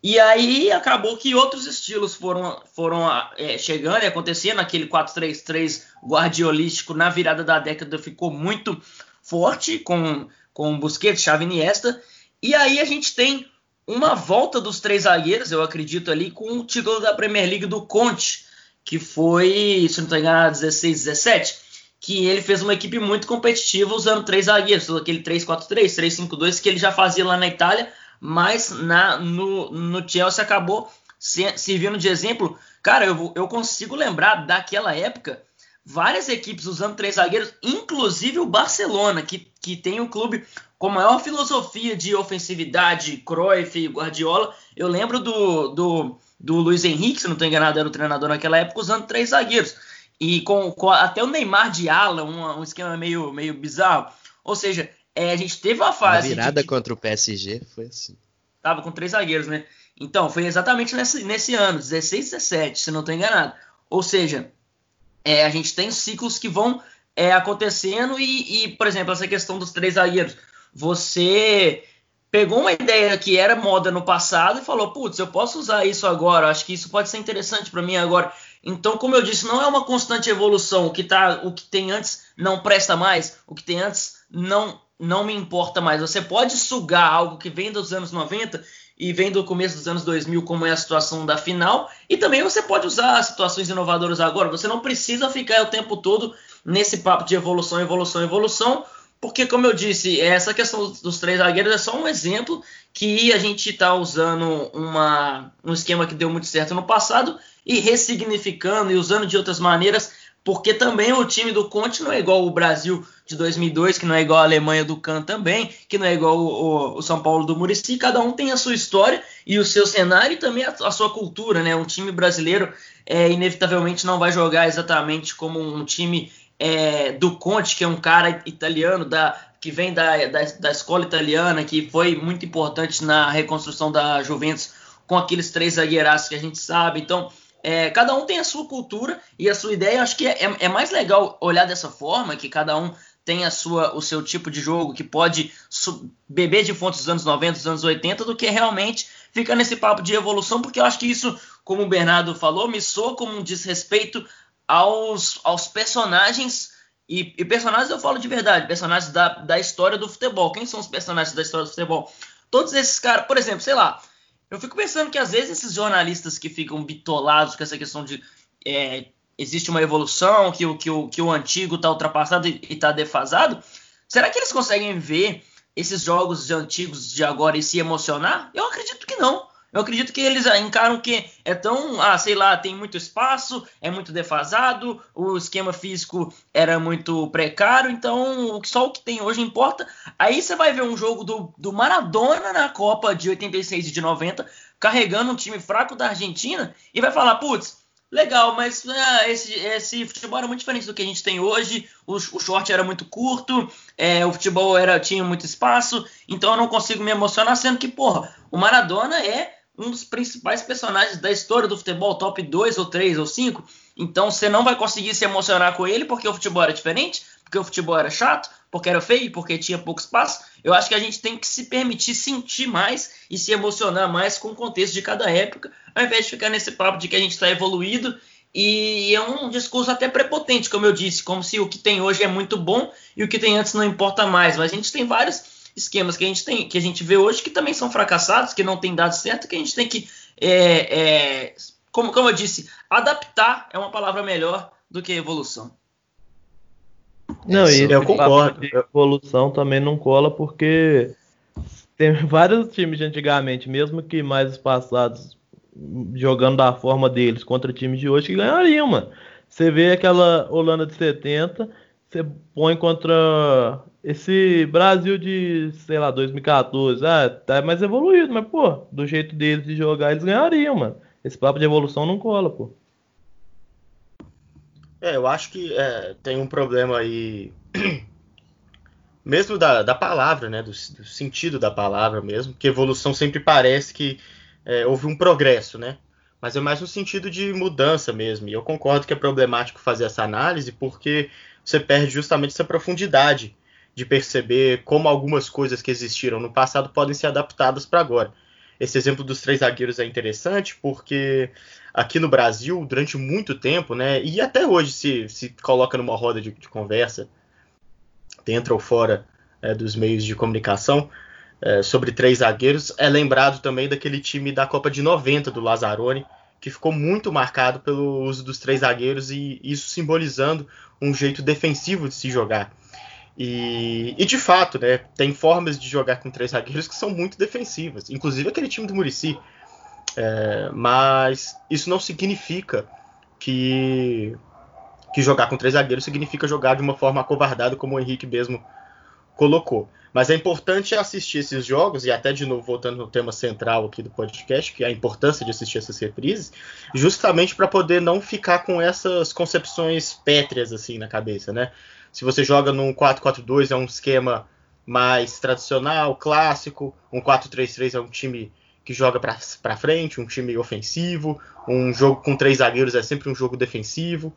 E aí acabou que outros estilos foram, foram é, chegando e acontecendo. Aquele 4-3-3 guardiolístico na virada da década ficou muito forte com, com Busquets, Xavi Iniesta. E aí a gente tem uma volta dos três zagueiros, eu acredito ali, com o título da Premier League do Conte, que foi, se não estou enganado, 16, 17, que ele fez uma equipe muito competitiva usando três zagueiros, aquele 3-4-3, 3-5-2 que ele já fazia lá na Itália, mas na, no, no Chelsea acabou se, servindo de exemplo. Cara, eu, eu consigo lembrar daquela época várias equipes usando três zagueiros, inclusive o Barcelona, que, que tem um clube com maior filosofia de ofensividade, Cruyff, Guardiola. Eu lembro do, do, do Luiz Henrique, se não estou enganado, era o treinador naquela época, usando três zagueiros. E com, com até o Neymar de ala, um, um esquema meio, meio bizarro. Ou seja, é, a gente teve uma fase. A virada de, contra o PSG foi assim. Tava com três zagueiros, né? Então, foi exatamente nesse, nesse ano, 16, 17, se não estou enganado. Ou seja, é, a gente tem ciclos que vão é, acontecendo e, e, por exemplo, essa questão dos três zagueiros. Você pegou uma ideia que era moda no passado e falou, putz, eu posso usar isso agora, acho que isso pode ser interessante para mim agora. Então, como eu disse, não é uma constante evolução. O que, tá, o que tem antes não presta mais, o que tem antes não, não me importa mais. Você pode sugar algo que vem dos anos 90 e vem do começo dos anos 2000, como é a situação da final, e também você pode usar situações inovadoras agora. Você não precisa ficar o tempo todo nesse papo de evolução, evolução, evolução, porque, como eu disse, essa questão dos três zagueiros é só um exemplo que a gente está usando uma, um esquema que deu muito certo no passado e ressignificando e usando de outras maneiras, porque também o time do Conte não é igual o Brasil de 2002, que não é igual a Alemanha do Kahn também, que não é igual o, o, São Paulo do Murici, cada um tem a sua história e o seu cenário e também a, a sua cultura, né? Um time brasileiro é, inevitavelmente não vai jogar exatamente como um time é, do Conte, que é um cara italiano da, que vem da, da, da escola italiana, que foi muito importante na reconstrução da Juventus com aqueles três zagueiraços que a gente sabe. Então, é, cada um tem a sua cultura e a sua ideia. Acho que é, é, é, mais legal olhar dessa forma, que cada um tem a sua, o seu tipo de jogo, que pode beber de fontes dos anos 90, dos anos 80, do que realmente ficar nesse papo de evolução, porque eu acho que isso, como o Bernardo falou, me soa como um desrespeito aos, aos personagens. E, e personagens eu falo de verdade, personagens da, da história do futebol. Quem são os personagens da história do futebol? Todos esses caras, por exemplo, sei lá, eu fico pensando que às vezes esses jornalistas que ficam bitolados com essa questão de é, existe uma evolução, que que o, que o antigo está ultrapassado e está defasado, será que eles conseguem ver esses jogos antigos de agora e se emocionar? Eu acredito que não. Eu acredito que eles encaram que é tão, ah, sei lá, tem muito espaço, é muito defasado, o esquema físico era muito precário, então só o que tem hoje importa. Aí você vai ver um jogo do, do Maradona na Copa de 86 e de 90, carregando um time fraco da Argentina, e vai falar, putz, legal, mas ah, esse, esse futebol era muito diferente do que a gente tem hoje, o, o short era muito curto, é, o futebol era tinha muito espaço, então eu não consigo me emocionar, sendo que, porra, o Maradona é um dos principais personagens da história do futebol, top 2 ou 3 ou 5. Então você não vai conseguir se emocionar com ele porque o futebol era diferente, porque o futebol era chato, porque era feio, porque tinha pouco espaço. Eu acho que a gente tem que se permitir sentir mais e se emocionar mais com o contexto de cada época, ao invés de ficar nesse papo de que a gente está evoluído. E é um discurso até prepotente, como eu disse, como se o que tem hoje é muito bom e o que tem antes não importa mais. Mas a gente tem vários esquemas que a gente tem, que a gente vê hoje que também são fracassados, que não tem dado certo, que a gente tem que, é, é, como, como eu disse, adaptar é uma palavra melhor do que evolução. Não, e eu concordo. evolução também não cola porque tem vários times de antigamente, mesmo que mais passados, jogando da forma deles contra times de hoje que ganhariam, mano. Você vê aquela Holanda de 70, você põe contra esse Brasil de, sei lá, 2014, ah, tá mais evoluído, mas, pô, do jeito deles de jogar, eles ganhariam, mano. Esse papo de evolução não cola, pô. É, eu acho que é, tem um problema aí, mesmo da, da palavra, né, do, do, sentido da palavra mesmo, que evolução sempre parece que é, houve um progresso, né? Mas é mais no sentido de mudança mesmo. E eu concordo que é problemático fazer essa análise porque você perde justamente essa profundidade de perceber como algumas coisas que existiram no passado podem ser adaptadas para agora. Esse exemplo dos três zagueiros é interessante porque aqui no Brasil, durante muito tempo, né, e até hoje se, se coloca numa roda de, de conversa, dentro ou fora é, dos meios de comunicação, é, sobre três zagueiros, é lembrado também daquele time da Copa de 90 do Lazzaroni, que ficou muito marcado pelo uso dos três zagueiros e isso simbolizando um jeito defensivo de se jogar. E, e, de fato, né, tem formas de jogar com três zagueiros que são muito defensivas. Inclusive aquele time do Murici. É, mas isso não significa que, que jogar com três zagueiros significa jogar de uma forma acovardada, como o Henrique mesmo colocou. Mas é importante assistir esses jogos, e até de novo voltando no tema central aqui do podcast, que é a importância de assistir essas reprises, justamente para poder não ficar com essas concepções pétreas assim na cabeça, né? Se você joga num 4-4-2 é um esquema mais tradicional, clássico, um 4-3-3 é um time que joga para frente, um time ofensivo, um jogo com três zagueiros é sempre um jogo defensivo.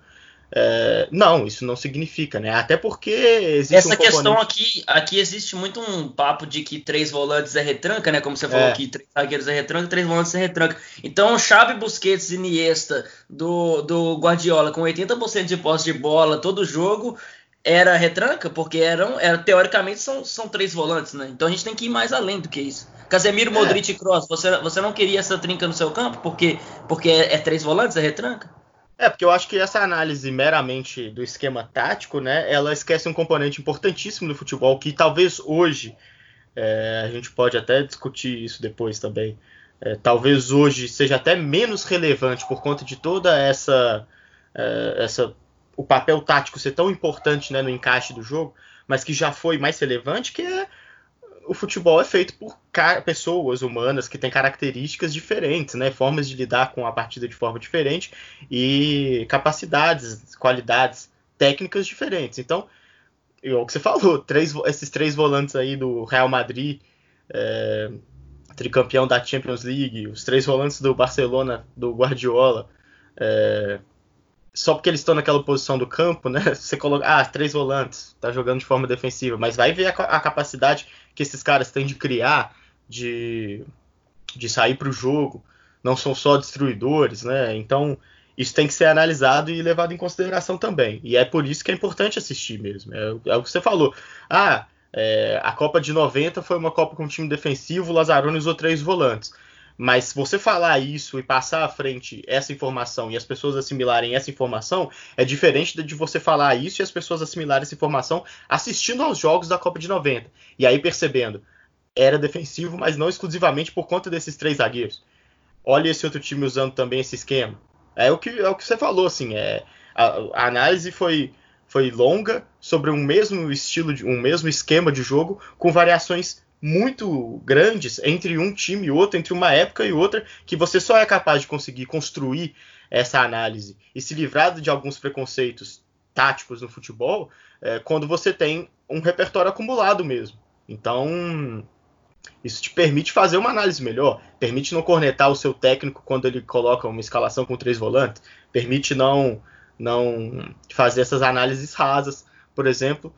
É, não, isso não significa, né? Até porque existe Essa um questão aqui, aqui existe muito um papo de que três volantes é retranca, né? Como você falou É. aqui, três zagueiros é retranca, três volantes é retranca. Então, Xavi, Busquets e Iniesta do, do Guardiola com 80% de posse de bola todo jogo era retranca, porque eram, era, teoricamente são, são três volantes, né? Então a gente tem que ir mais além do que isso. Casemiro, É. Modric e Kroos, você, você não queria essa trinca no seu campo porque, porque é, é três volantes, é retranca? É, porque eu acho que essa análise meramente do esquema tático, né, ela esquece um componente importantíssimo do futebol que talvez hoje, é, a gente pode até discutir isso depois também, é, talvez hoje seja até menos relevante por conta de toda essa, é, essa o papel tático ser tão importante né, no encaixe do jogo, mas que já foi mais relevante, que é o futebol é feito por pessoas humanas que têm características diferentes, né, formas de lidar com a partida de forma diferente e capacidades, qualidades técnicas diferentes. Então, é o que você falou, três, esses três volantes aí do Real Madrid, é, tricampeão da Champions League, os três volantes do Barcelona, do Guardiola, é, só porque eles estão naquela posição do campo, né? Você coloca, ah, três volantes, tá jogando de forma defensiva, mas vai ver a, a capacidade que esses caras têm de criar, de, de sair para o jogo, não são só destruidores, né? Então isso tem que ser analisado e levado em consideração também. E é por isso que é importante assistir mesmo. É, é o que você falou. Ah, é, a Copa de 90 foi uma Copa com um time defensivo, o Lazzaroni usou três volantes. Mas se você falar isso e passar à frente essa informação e as pessoas assimilarem essa informação, é diferente de você falar isso e as pessoas assimilarem essa informação assistindo aos jogos da Copa de 90. E aí percebendo, era defensivo, mas não exclusivamente por conta desses três zagueiros. Olha esse outro time usando também esse esquema. É o que, é o que você falou, assim, é, a, a análise foi, foi longa sobre um mesmo estilo, de, um mesmo esquema de jogo, com variações muito grandes entre um time e outro, entre uma época e outra, que você só é capaz de conseguir construir essa análise e se livrar de alguns preconceitos táticos no futebol é, quando você tem um repertório acumulado mesmo. Então, isso te permite fazer uma análise melhor, permite não cornetar o seu técnico quando ele coloca uma escalação com três volantes, permite não, não fazer essas análises rasas, por exemplo,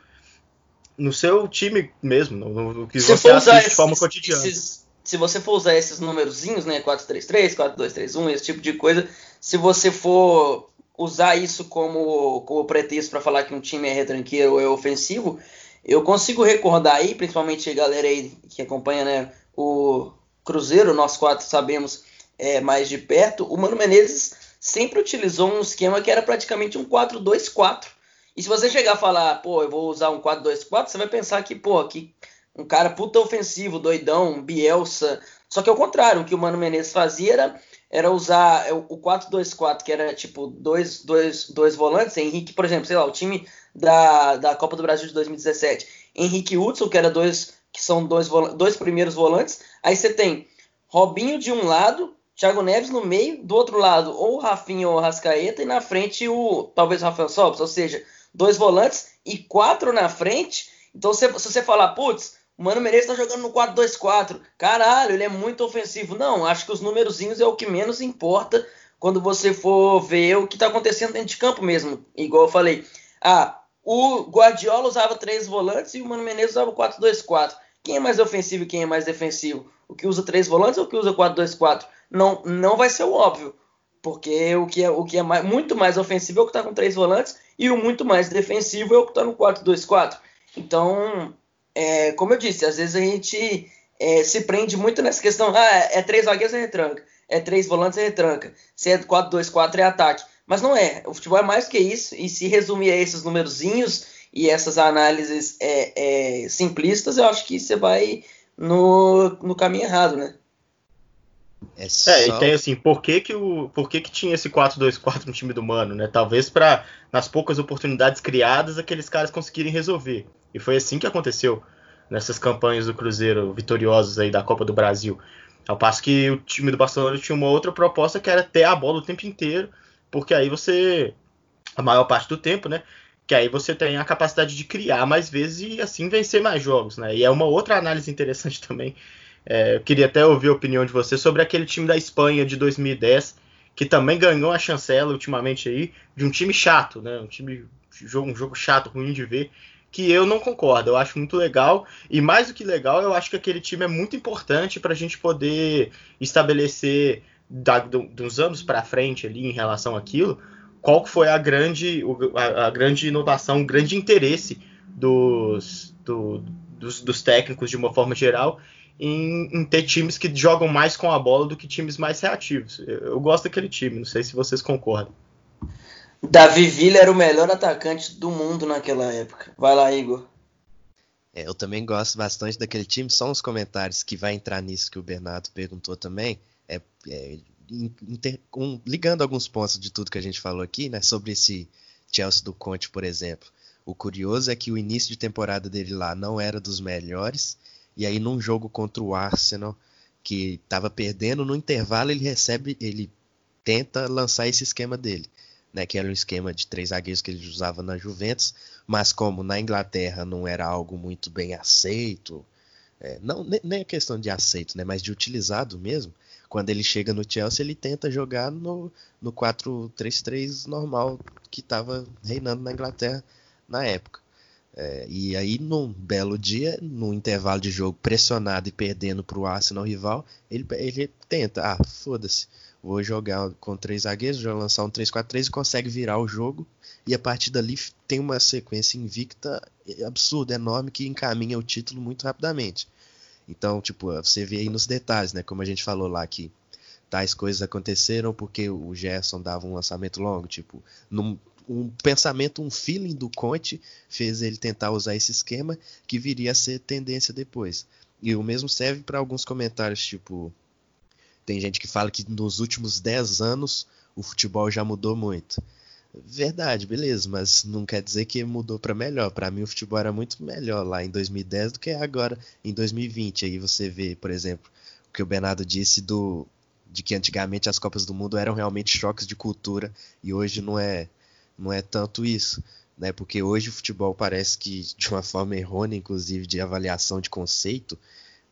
no seu time mesmo, no, no que Se você assiste de forma esses- cotidiana. esses- se você for usar esses numerozinhos, né, 433, 4231, esse tipo de coisa, se você for usar isso como, como pretexto para falar que um time é retranqueiro ou é ofensivo, eu consigo recordar aí, principalmente a galera aí que acompanha né, o Cruzeiro, nós quatro sabemos é, mais de perto, o Mano Menezes sempre utilizou um esquema que era praticamente um 4-2-4. E se você chegar a falar, pô, eu vou usar um 4-2-4, você vai pensar que, pô, que um cara puta ofensivo, doidão, Bielsa. Só que ao contrário, o que o Mano Menezes fazia era, era usar o 4-2-4, que era tipo dois, dois, dois volantes. Henrique, por exemplo, sei lá, o time da, da Copa do Brasil de 2017. Henrique Hudson, que era dois, que são dois, dois primeiros volantes. Aí você tem Robinho de um lado, Thiago Neves no meio, do outro lado, ou Rafinha ou Rascaeta, e na frente o talvez o Rafael Sobis, ou seja, dois volantes e quatro na frente. Então, se, se você falar, putz, o Mano Menezes tá jogando no 4-2-4. Caralho, ele é muito ofensivo. Não, acho que os númerozinhos é o que menos importa quando você for ver o que tá acontecendo dentro de campo mesmo. Igual eu falei. Ah, o Guardiola usava três volantes e o Mano Menezes usava 4-2-4. Quem é mais ofensivo e quem é mais defensivo? O que usa três volantes ou o que usa 4-2-4? Não, não vai ser o óbvio. Porque o que é, o que é mais, muito mais ofensivo é o que tá com três volantes e o muito mais defensivo é o que tá no 4-2-4. Então, é, como eu disse, às vezes a gente é, se prende muito nessa questão. Ah, é três zagueiros é retranca, é três volantes é retranca, se é 4-2-4 é ataque. Mas não é. O futebol é mais que isso, e se resumir a esses numerozinhos e essas análises é, é, simplistas, eu acho que você vai no, no caminho errado, né? É, É, só... e tem assim, por que que, o, por que, que tinha esse 4-2-4 no time do Mano, né? Talvez para nas poucas oportunidades criadas, aqueles caras conseguirem resolver. E foi assim que aconteceu nessas campanhas do Cruzeiro vitoriosos aí da Copa do Brasil. Ao passo que o time do Barcelona tinha uma outra proposta que era ter a bola o tempo inteiro, porque aí você, a maior parte do tempo, né? Que aí você tem a capacidade de criar mais vezes e assim vencer mais jogos, né? E é uma outra análise interessante também. É, eu queria até ouvir a opinião de você sobre aquele time da Espanha de 2010, que também ganhou a chancela ultimamente aí, de um time chato, né? Um time um jogo chato, ruim de ver, que eu não concordo. Eu acho muito legal e mais do que legal, eu acho que aquele time é muito importante para a gente poder estabelecer da, do, dos anos para frente ali em relação àquilo, qual foi a grande, a, a grande inovação, o grande interesse dos, do, dos, dos técnicos de uma forma geral em, em, ter times que jogam mais com a bola do que times mais reativos. Eu, eu, gosto daquele time, não sei se vocês concordam. Davi Villa era o melhor atacante do mundo naquela época. Vai lá, Igor. É, eu também gosto bastante daquele time. Só uns comentários que vai entrar nisso que o Bernardo perguntou também. É, é inter, um, ligando alguns pontos de tudo que a gente falou aqui, né? Sobre esse Chelsea do Conte, por exemplo. O curioso é que o início de temporada dele lá não era dos melhores. E aí, num jogo contra o Arsenal, que estava perdendo, no intervalo ele recebe, ele tenta lançar esse esquema dele, né? Que era um esquema de três zagueiros que ele usava na Juventus, mas como na Inglaterra não era algo muito bem aceito, é, não nem a questão de aceito, né? Mas de utilizado mesmo. Quando ele chega no Chelsea, ele tenta jogar no, no 4-3-3 normal que estava reinando na Inglaterra na época. É, e aí, num belo dia, no intervalo de jogo, pressionado e perdendo para o Arsenal rival, ele, ele tenta, ah, foda-se, vou jogar com três zagueiros, vou lançar um 3-4-3 e consegue virar o jogo. E a partir dali tem uma sequência invicta absurda, enorme, que encaminha o título muito rapidamente. Então, tipo, você vê aí nos detalhes, né? Como a gente falou lá que tais coisas aconteceram porque o Gerson dava um lançamento longo, tipo, num, um pensamento, um feeling do Conte fez ele tentar usar esse esquema que viria a ser tendência depois. E o mesmo serve para alguns comentários, tipo, tem gente que fala que nos últimos 10 anos o futebol já mudou muito. Verdade, beleza, mas não quer dizer que mudou para melhor. Para mim o futebol era muito melhor lá em 2010 do que agora em 2020. Aí você vê, por exemplo, o que o Bernardo disse do de que antigamente as Copas do Mundo eram realmente choques de cultura e hoje não é não é tanto isso, né? Porque hoje o futebol parece que de uma forma errônea, inclusive de avaliação de conceito,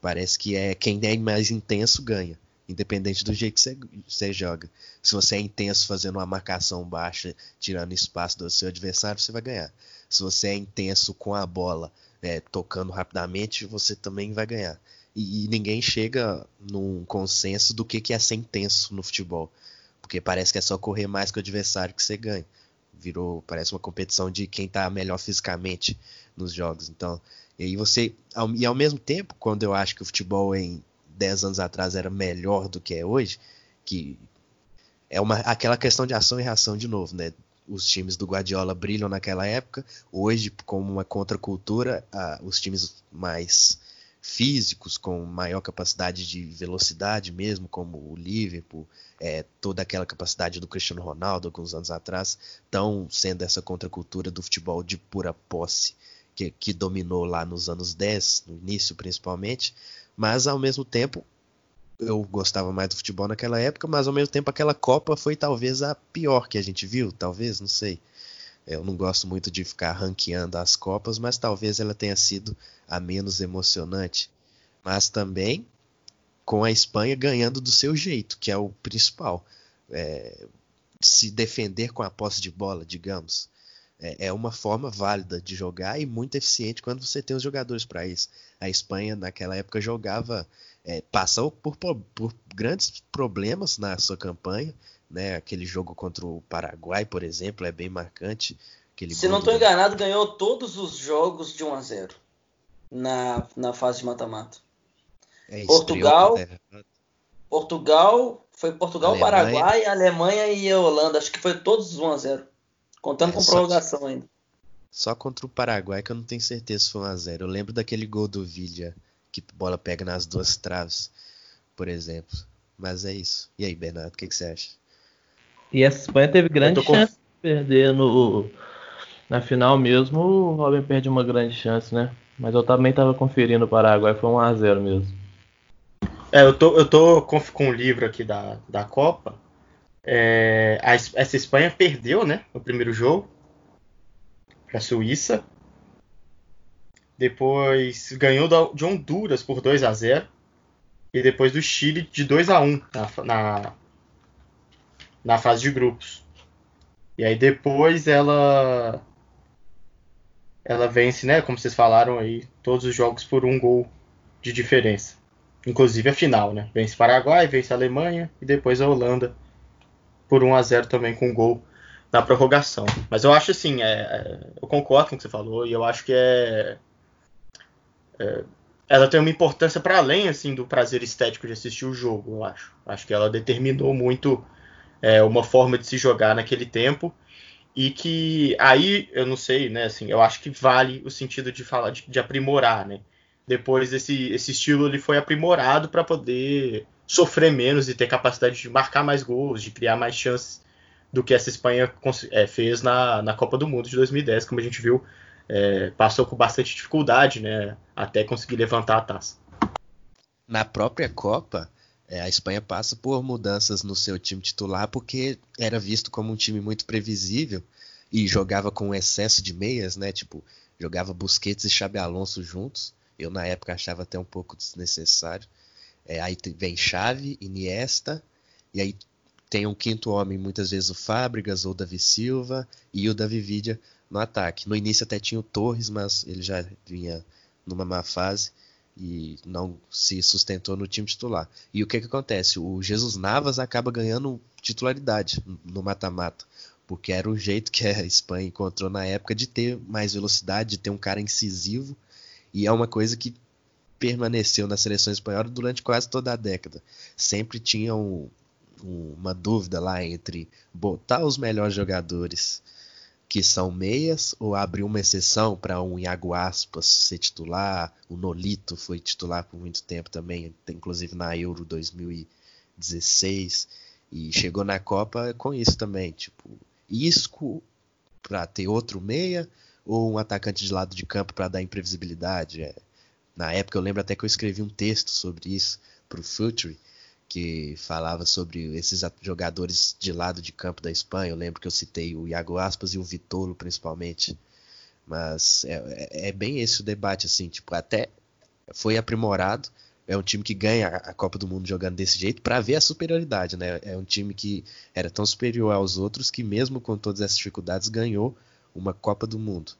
parece que é quem é mais intenso ganha independente do jeito que você, joga. Se você é intenso fazendo uma marcação baixa, tirando espaço do seu adversário, você vai ganhar. Se você é intenso com a bola, é, tocando rapidamente, você também vai ganhar. E, e, ninguém chega num consenso do que, que é ser intenso no futebol. Porque parece que é só correr mais que o adversário que você ganha. Virou, parece uma competição de quem está melhor fisicamente nos jogos. Então, e aí você. Ao, e ao mesmo tempo, quando eu acho que o futebol em 10 anos atrás era melhor do que é hoje, que é uma, aquela questão de ação e reação de novo, né? Os times do Guardiola brilham naquela época, hoje, como uma contracultura, os times mais físicos, com maior capacidade de velocidade mesmo, como o Liverpool, é, toda aquela capacidade do Cristiano Ronaldo alguns anos atrás, estão sendo essa contracultura do futebol de pura posse que, que dominou lá nos anos 10, no início principalmente, mas ao mesmo tempo eu gostava mais do futebol naquela época, mas ao mesmo tempo aquela Copa foi talvez a pior que a gente viu, talvez, não sei. Eu não gosto muito de ficar ranqueando as Copas, mas talvez ela tenha sido a menos emocionante. Mas também com a Espanha ganhando do seu jeito, que é o principal. É, se defender com a posse de bola, digamos é, é uma forma válida de jogar e muito eficiente quando você tem os jogadores para isso. A Espanha naquela época jogava, é, passou por, por, por, grandes problemas na sua campanha, né? Aquele jogo contra o Paraguai, por exemplo, é bem marcante. Se não estou enganado, ganhou todos os jogos de 1 a 0 na, na fase de mata-mata. É, Portugal, Portugal, foi Portugal, Alemanha. Paraguai, Alemanha e Holanda. Acho que foi todos 1 a 0 Contando é, com prorrogação só, ainda. Só contra o Paraguai que eu não tenho certeza se foi 1x0. Eu lembro daquele gol do Villa, que a bola pega nas duas traves, por exemplo. Mas é isso. E aí, Bernardo, o que, que você acha? E essa Espanha teve grande com- chance de perder no, na final mesmo. O Robin perde uma grande chance, né? Mas eu também tava conferindo o Paraguai, foi 1x0 mesmo. É, eu tô, eu tô com, com o livro aqui da, da Copa. É, a Es- essa Espanha perdeu, né? O primeiro jogo para a Suíça. Depois ganhou da- de Honduras por 2 a 0 E depois do Chile de 2 a 1 na, na, na fase de grupos. E aí depois ela. Ela vence, né? Como vocês falaram aí, todos os jogos por um gol de diferença. Inclusive a final, né? Vence Paraguai, vence Alemanha e depois a Holanda por 1 a 0 também com gol na prorrogação. Mas eu acho assim, é, é, eu concordo com o que você falou e eu acho que é, é, ela tem uma importância para além assim do prazer estético de assistir o jogo, eu acho. Acho que ela determinou muito é, uma forma de se jogar naquele tempo e que aí eu não sei, né? Assim, eu acho que vale o sentido de falar de, de aprimorar, né? Depois esse, esse estilo ele foi aprimorado para poder sofrer menos e ter capacidade de marcar mais gols, de criar mais chances do que essa Espanha é, fez na, na Copa do Mundo de 2010, como a gente viu, é, passou com bastante dificuldade, né? Até conseguir levantar a taça. Na própria Copa, é, a Espanha passa por mudanças no seu time titular porque era visto como um time muito previsível e jogava com excesso de meias, né? Tipo, jogava Busquets e Xabi Alonso juntos. Eu na época achava até um pouco desnecessário. É, aí vem Xavi, Iniesta, e aí tem um quinto homem, muitas vezes o Fábricas ou o Davi Silva e o Davi Vidia no ataque. No início até tinha o Torres, mas ele já vinha numa má fase e não se sustentou no time titular. E o que que acontece? O Jesus Navas acaba ganhando titularidade no mata-mata, porque era o jeito que a Espanha encontrou na época de ter mais velocidade, de ter um cara incisivo, e é uma coisa que permaneceu na seleção espanhola durante quase toda a década. Sempre tinha um- um- uma dúvida lá entre botar os melhores jogadores que são meias ou abrir uma exceção para um Iago Aspas ser titular, o Nolito foi titular por muito tempo também, inclusive na Euro 2016 e chegou na Copa com isso também, tipo, Isco para ter outro meia ou um atacante de lado de campo para dar imprevisibilidade. É. Na época eu lembro até que eu escrevi um texto sobre isso para o Future que falava sobre esses jogadores de lado de campo da Espanha. Eu lembro que eu citei o Iago Aspas e o Vitolo, principalmente. Mas é, é- é bem esse o debate, assim, tipo, até foi aprimorado. É um time que ganha a a Copa do Mundo jogando desse jeito para ver a superioridade, né? É um time que era tão superior aos outros que, mesmo com todas essas dificuldades, ganhou uma Copa do Mundo.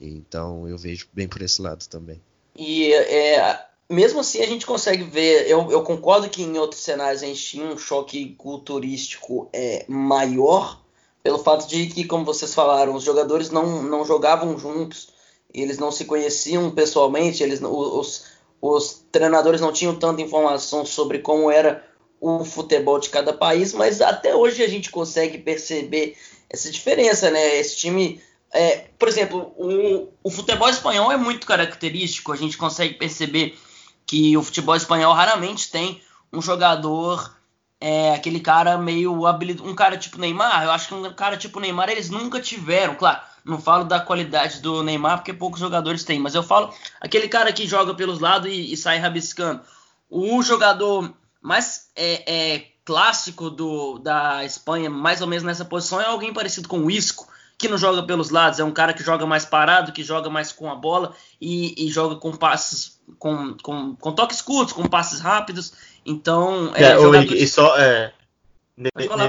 Então eu vejo bem por esse lado também. E é, mesmo assim a gente consegue ver, eu, eu concordo que em outros cenários a gente tinha um choque culturístico é, maior, pelo fato de que, como vocês falaram, os jogadores não, não jogavam juntos, eles não se conheciam pessoalmente, eles os, os treinadores não tinham tanta informação sobre como era o futebol de cada país, mas até hoje a gente consegue perceber essa diferença, né? Esse time é, por exemplo, o, o futebol espanhol é muito característico, a gente consegue perceber que o futebol espanhol raramente tem um jogador, é, aquele cara meio habilidoso, um cara tipo Neymar, eu acho que um cara tipo Neymar eles nunca tiveram, claro, não falo da qualidade do Neymar porque poucos jogadores têm, mas eu falo aquele cara que joga pelos lados e, e sai rabiscando. O jogador mais é, é, clássico do, da Espanha, mais ou menos nessa posição, é alguém parecido com o Isco, que não joga pelos lados, é um cara que joga mais parado, que joga mais com a bola e, e joga com passes, com, com, com, toques curtos, com passes rápidos. Então, é, é jogadores... e só, é,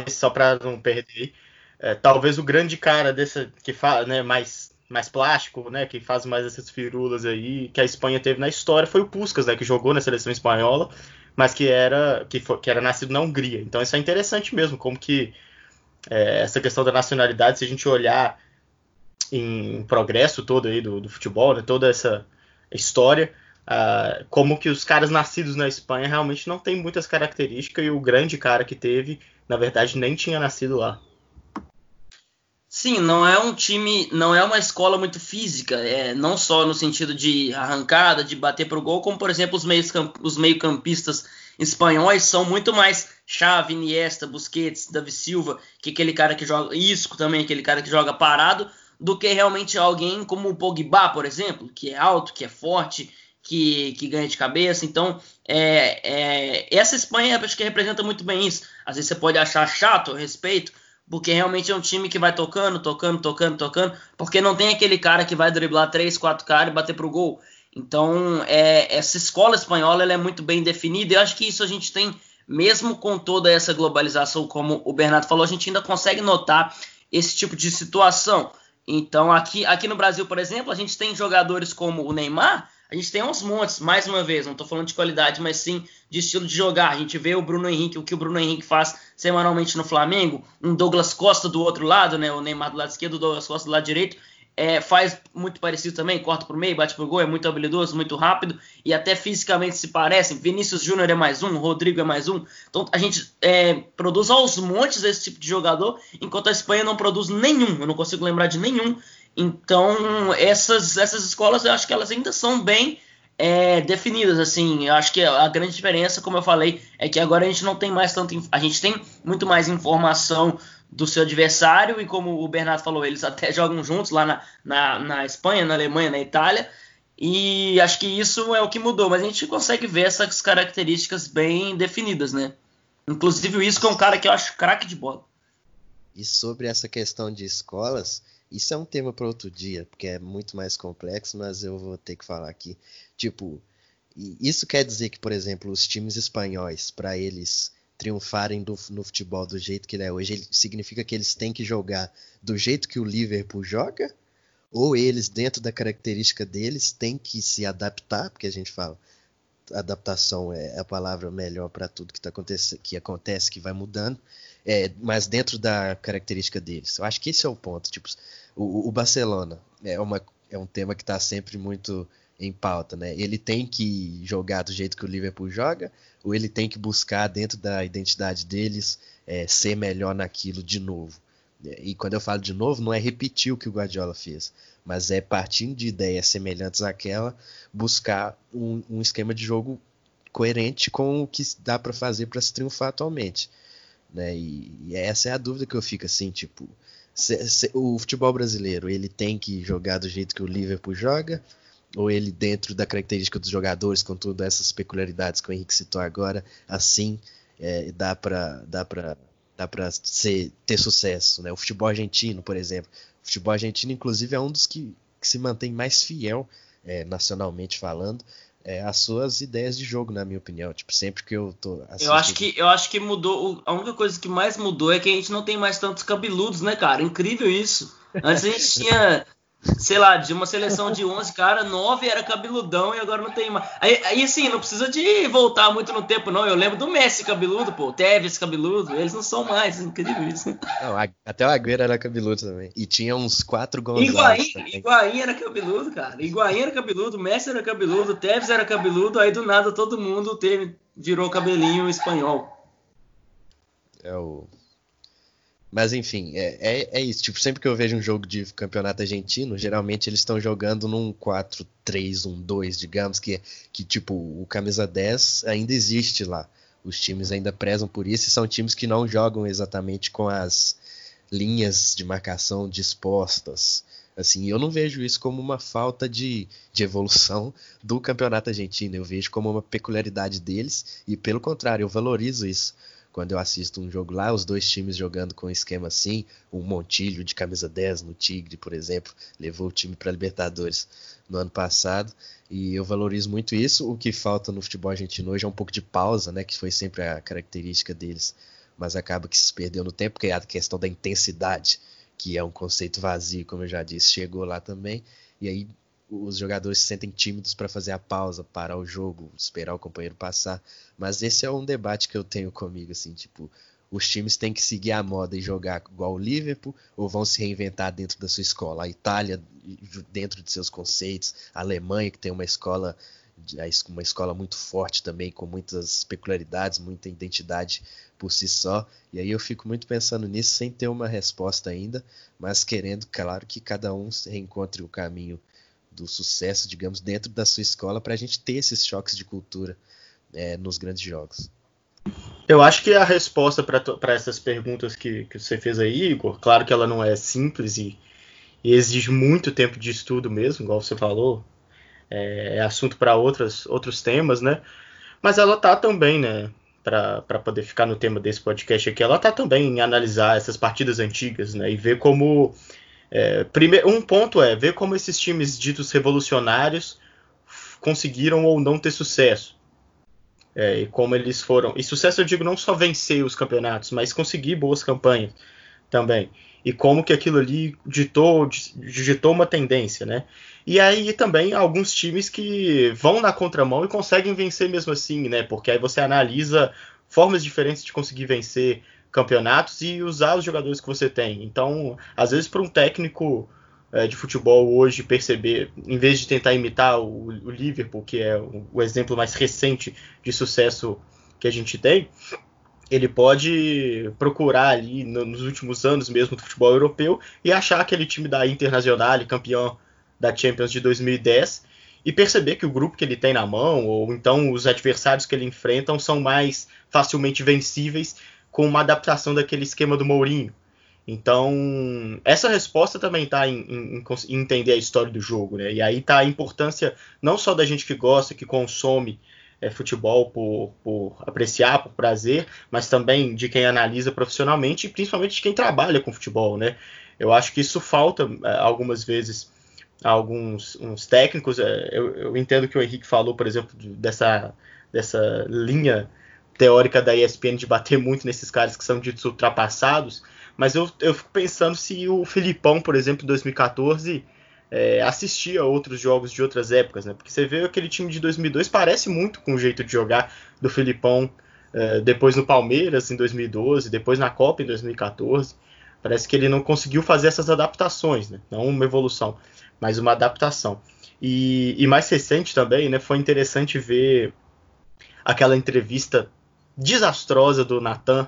só para não perder, é, talvez o grande cara dessa que faz, né, mais mais plástico, né, que faz mais essas firulas aí, que a Espanha teve na história foi o Puskas, né, que jogou na seleção espanhola, mas que era que, foi, que era nascido na Hungria. Então isso é interessante mesmo, como que é, essa questão da nacionalidade, se a gente olhar em progresso todo aí do, do futebol, né, toda essa história, uh, como que os caras nascidos na Espanha realmente não tem muitas características e o grande cara que teve, na verdade, nem tinha nascido lá. Sim, não é um time, não é uma escola muito física, é, não só no sentido de arrancada, de bater pro gol, como por exemplo os meios os meio-campistas espanhóis são muito mais Xavi, Iniesta, Busquets, Davi Silva, que é aquele cara que joga, Isco também, aquele cara que joga parado, do que realmente alguém como o Pogba, por exemplo, que é alto, que é forte, que, que ganha de cabeça. Então, é, é, essa Espanha acho que representa muito bem isso. Às vezes você pode achar chato, respeito, porque realmente é um time que vai tocando, tocando, tocando, tocando, porque não tem aquele cara que vai driblar três, quatro caras e bater pro gol. Então, é, essa escola espanhola é muito bem definida eu acho que isso a gente tem, mesmo com toda essa globalização, como o Bernardo falou, a gente ainda consegue notar esse tipo de situação. Então, aqui, aqui no Brasil, por exemplo, a gente tem jogadores como o Neymar, a gente tem uns montes, mais uma vez, não estou falando de qualidade, mas sim de estilo de jogar. A gente vê o Bruno Henrique, o que o Bruno Henrique faz semanalmente no Flamengo, um Douglas Costa do outro lado, né? O Neymar do lado esquerdo, o Douglas Costa do lado direito. É, faz muito parecido também, corta pro meio, bate pro gol, é muito habilidoso, muito rápido e até fisicamente se parecem. Vinícius Júnior é mais um, Rodrigo é mais um. Então a gente é, produz aos montes esse tipo de jogador, enquanto a Espanha não produz nenhum. Eu não consigo lembrar de nenhum então, essas, essas escolas eu acho que elas ainda são bem é, definidas, assim. Eu acho que a grande diferença, como eu falei, é que agora a gente não tem mais tanto. A gente tem muito mais informação do seu adversário, e como o Bernardo falou, eles até jogam juntos lá na, na, na Espanha, na Alemanha, na Itália. E acho que isso é o que mudou, mas a gente consegue ver essas características bem definidas, né? Inclusive o Isco é um cara que eu acho craque de bola. E sobre essa questão de escolas, isso é um tema para outro dia, porque é muito mais complexo, mas eu vou ter que falar aqui. Tipo, isso quer dizer que, por exemplo, os times espanhóis, para eles triunfarem do, no futebol do jeito que ele é hoje, significa que eles têm que jogar do jeito que o Liverpool joga? Ou eles, dentro da característica deles, têm que se adaptar, porque a gente fala, adaptação é a palavra melhor para tudo que, tá acontecendo, que acontece, que vai mudando é, mas dentro da característica deles. Eu acho que esse é o ponto. Tipo, o, o Barcelona é, uma, é um tema que está sempre muito em pauta, né? Ele tem que jogar do jeito que o Liverpool joga, ou ele tem que buscar dentro da identidade deles é, ser melhor naquilo de novo. E quando eu falo de novo, não é repetir o que o Guardiola fez, mas é partindo de ideias semelhantes àquela, buscar um, um esquema de jogo coerente com o que dá para fazer para se triunfar atualmente. Né? E, e, essa é a dúvida que eu fico assim, tipo, se, se, o futebol brasileiro ele tem que jogar do jeito que o Liverpool joga, ou ele dentro da característica dos jogadores, com todas essas peculiaridades que o Henrique citou agora, assim é, dá para dá para dá para ter sucesso, né? O futebol argentino, por exemplo, o futebol argentino inclusive é um dos que, que se mantém mais fiel é, nacionalmente falando é, as suas ideias de jogo, na minha opinião. Tipo, sempre que eu tô assistindo... Eu acho que, eu acho que mudou. A única coisa que mais mudou é que a gente não tem mais tantos cabeludos, né, cara? Incrível isso. Antes a gente tinha sei lá, de uma seleção de 11 cara, 9 era cabeludão e agora não tem mais. Aí, aí assim, não precisa de voltar muito no tempo, não. Eu lembro do Messi cabeludo, pô, Tevez cabeludo, eles não são mais, incrível isso. Não, até o Agüero era cabeludo também. E tinha uns quatro Gonzalez Higuaín, Higuaín era cabeludo, cara. Higuaín era cabeludo, Messi era cabeludo, Tevez era cabeludo, aí do nada todo mundo teve, virou cabelinho espanhol. É o mas enfim, é, é, é, isso. Tipo, sempre que eu vejo um jogo de campeonato argentino, geralmente eles estão jogando num 4-3-1-2, digamos, que, que tipo, o camisa 10 ainda existe lá. Os times ainda prezam por isso e são times que não jogam exatamente com as linhas de marcação dispostas. Assim, eu não vejo isso como uma falta de, de evolução do campeonato argentino. Eu vejo como uma peculiaridade deles e, pelo contrário, eu valorizo isso quando eu assisto um jogo lá, os dois times jogando com um esquema assim, o Montilho de camisa 10 no Tigre, por exemplo, levou o time para Libertadores no ano passado, e eu valorizo muito isso. O que falta no futebol argentino hoje é um pouco de pausa, né, que foi sempre a característica deles, mas acaba que se perdeu no tempo, que é a questão da intensidade, que é um conceito vazio, como eu já disse, chegou lá também, e aí os jogadores se sentem tímidos para fazer a pausa, parar o jogo, esperar o companheiro passar. Mas esse é um debate que eu tenho comigo, assim, tipo, os times têm que seguir a moda e jogar igual o Liverpool ou vão se reinventar dentro da sua escola? A Itália dentro de seus conceitos, a Alemanha que tem uma escola uma escola muito forte também, com muitas peculiaridades, muita identidade por si só. E aí eu fico muito pensando nisso sem ter uma resposta ainda, mas querendo, claro, que cada um reencontre o caminho do sucesso, digamos, dentro da sua escola para a gente ter esses choques de cultura é, nos grandes jogos. Eu acho que a resposta para essas perguntas que, que você fez aí, Igor, claro que ela não é simples e, e exige muito tempo de estudo mesmo, igual você falou, é, é assunto para outros temas, né? Mas ela tá também, né? Para poder ficar no tema desse podcast aqui, ela tá também em analisar essas partidas antigas, né? E ver como. É, primeiro, um ponto é ver como esses times ditos revolucionários conseguiram ou não ter sucesso. É, e como eles foram. E sucesso eu digo não só vencer os campeonatos, mas conseguir boas campanhas também. E como que aquilo ali ditou, digitou uma tendência, né? E aí também alguns times que vão na contramão e conseguem vencer mesmo assim, né? Porque aí você analisa formas diferentes de conseguir vencer campeonatos e usar os jogadores que você tem. Então, às vezes, para um técnico é, de futebol hoje perceber, em vez de tentar imitar o, o Liverpool, que é o, o, exemplo mais recente de sucesso que a gente tem, ele pode procurar ali no, nos últimos anos mesmo do futebol europeu e achar aquele time da Internacional, campeão da Champions de 2010, e perceber que o grupo que ele tem na mão, ou então os adversários que ele enfrenta, são mais facilmente vencíveis com uma adaptação daquele esquema do Mourinho. Então, essa resposta também está em, em, em, entender a história do jogo, né? E aí está a importância não só da gente que gosta, que consome é, futebol por, por, apreciar, por prazer, mas também de quem analisa profissionalmente e principalmente de quem trabalha com futebol, né? Eu acho que isso falta é, algumas vezes a alguns uns técnicos. É, eu, eu, entendo que o Henrique falou, por exemplo, dessa, dessa linha teórica da ESPN de bater muito nesses caras que são ditos ultrapassados mas eu, eu fico pensando se o Filipão, por exemplo, em 2014, é, assistia a outros jogos de outras épocas, né? Porque você vê aquele time de 2002 parece muito com o jeito de jogar do Filipão é, depois no Palmeiras em 2012, depois na Copa em 2014. Parece que ele não conseguiu fazer essas adaptações, né? Não uma evolução, mas uma adaptação. E, e mais recente também, né? Foi interessante ver aquela entrevista desastrosa do Natan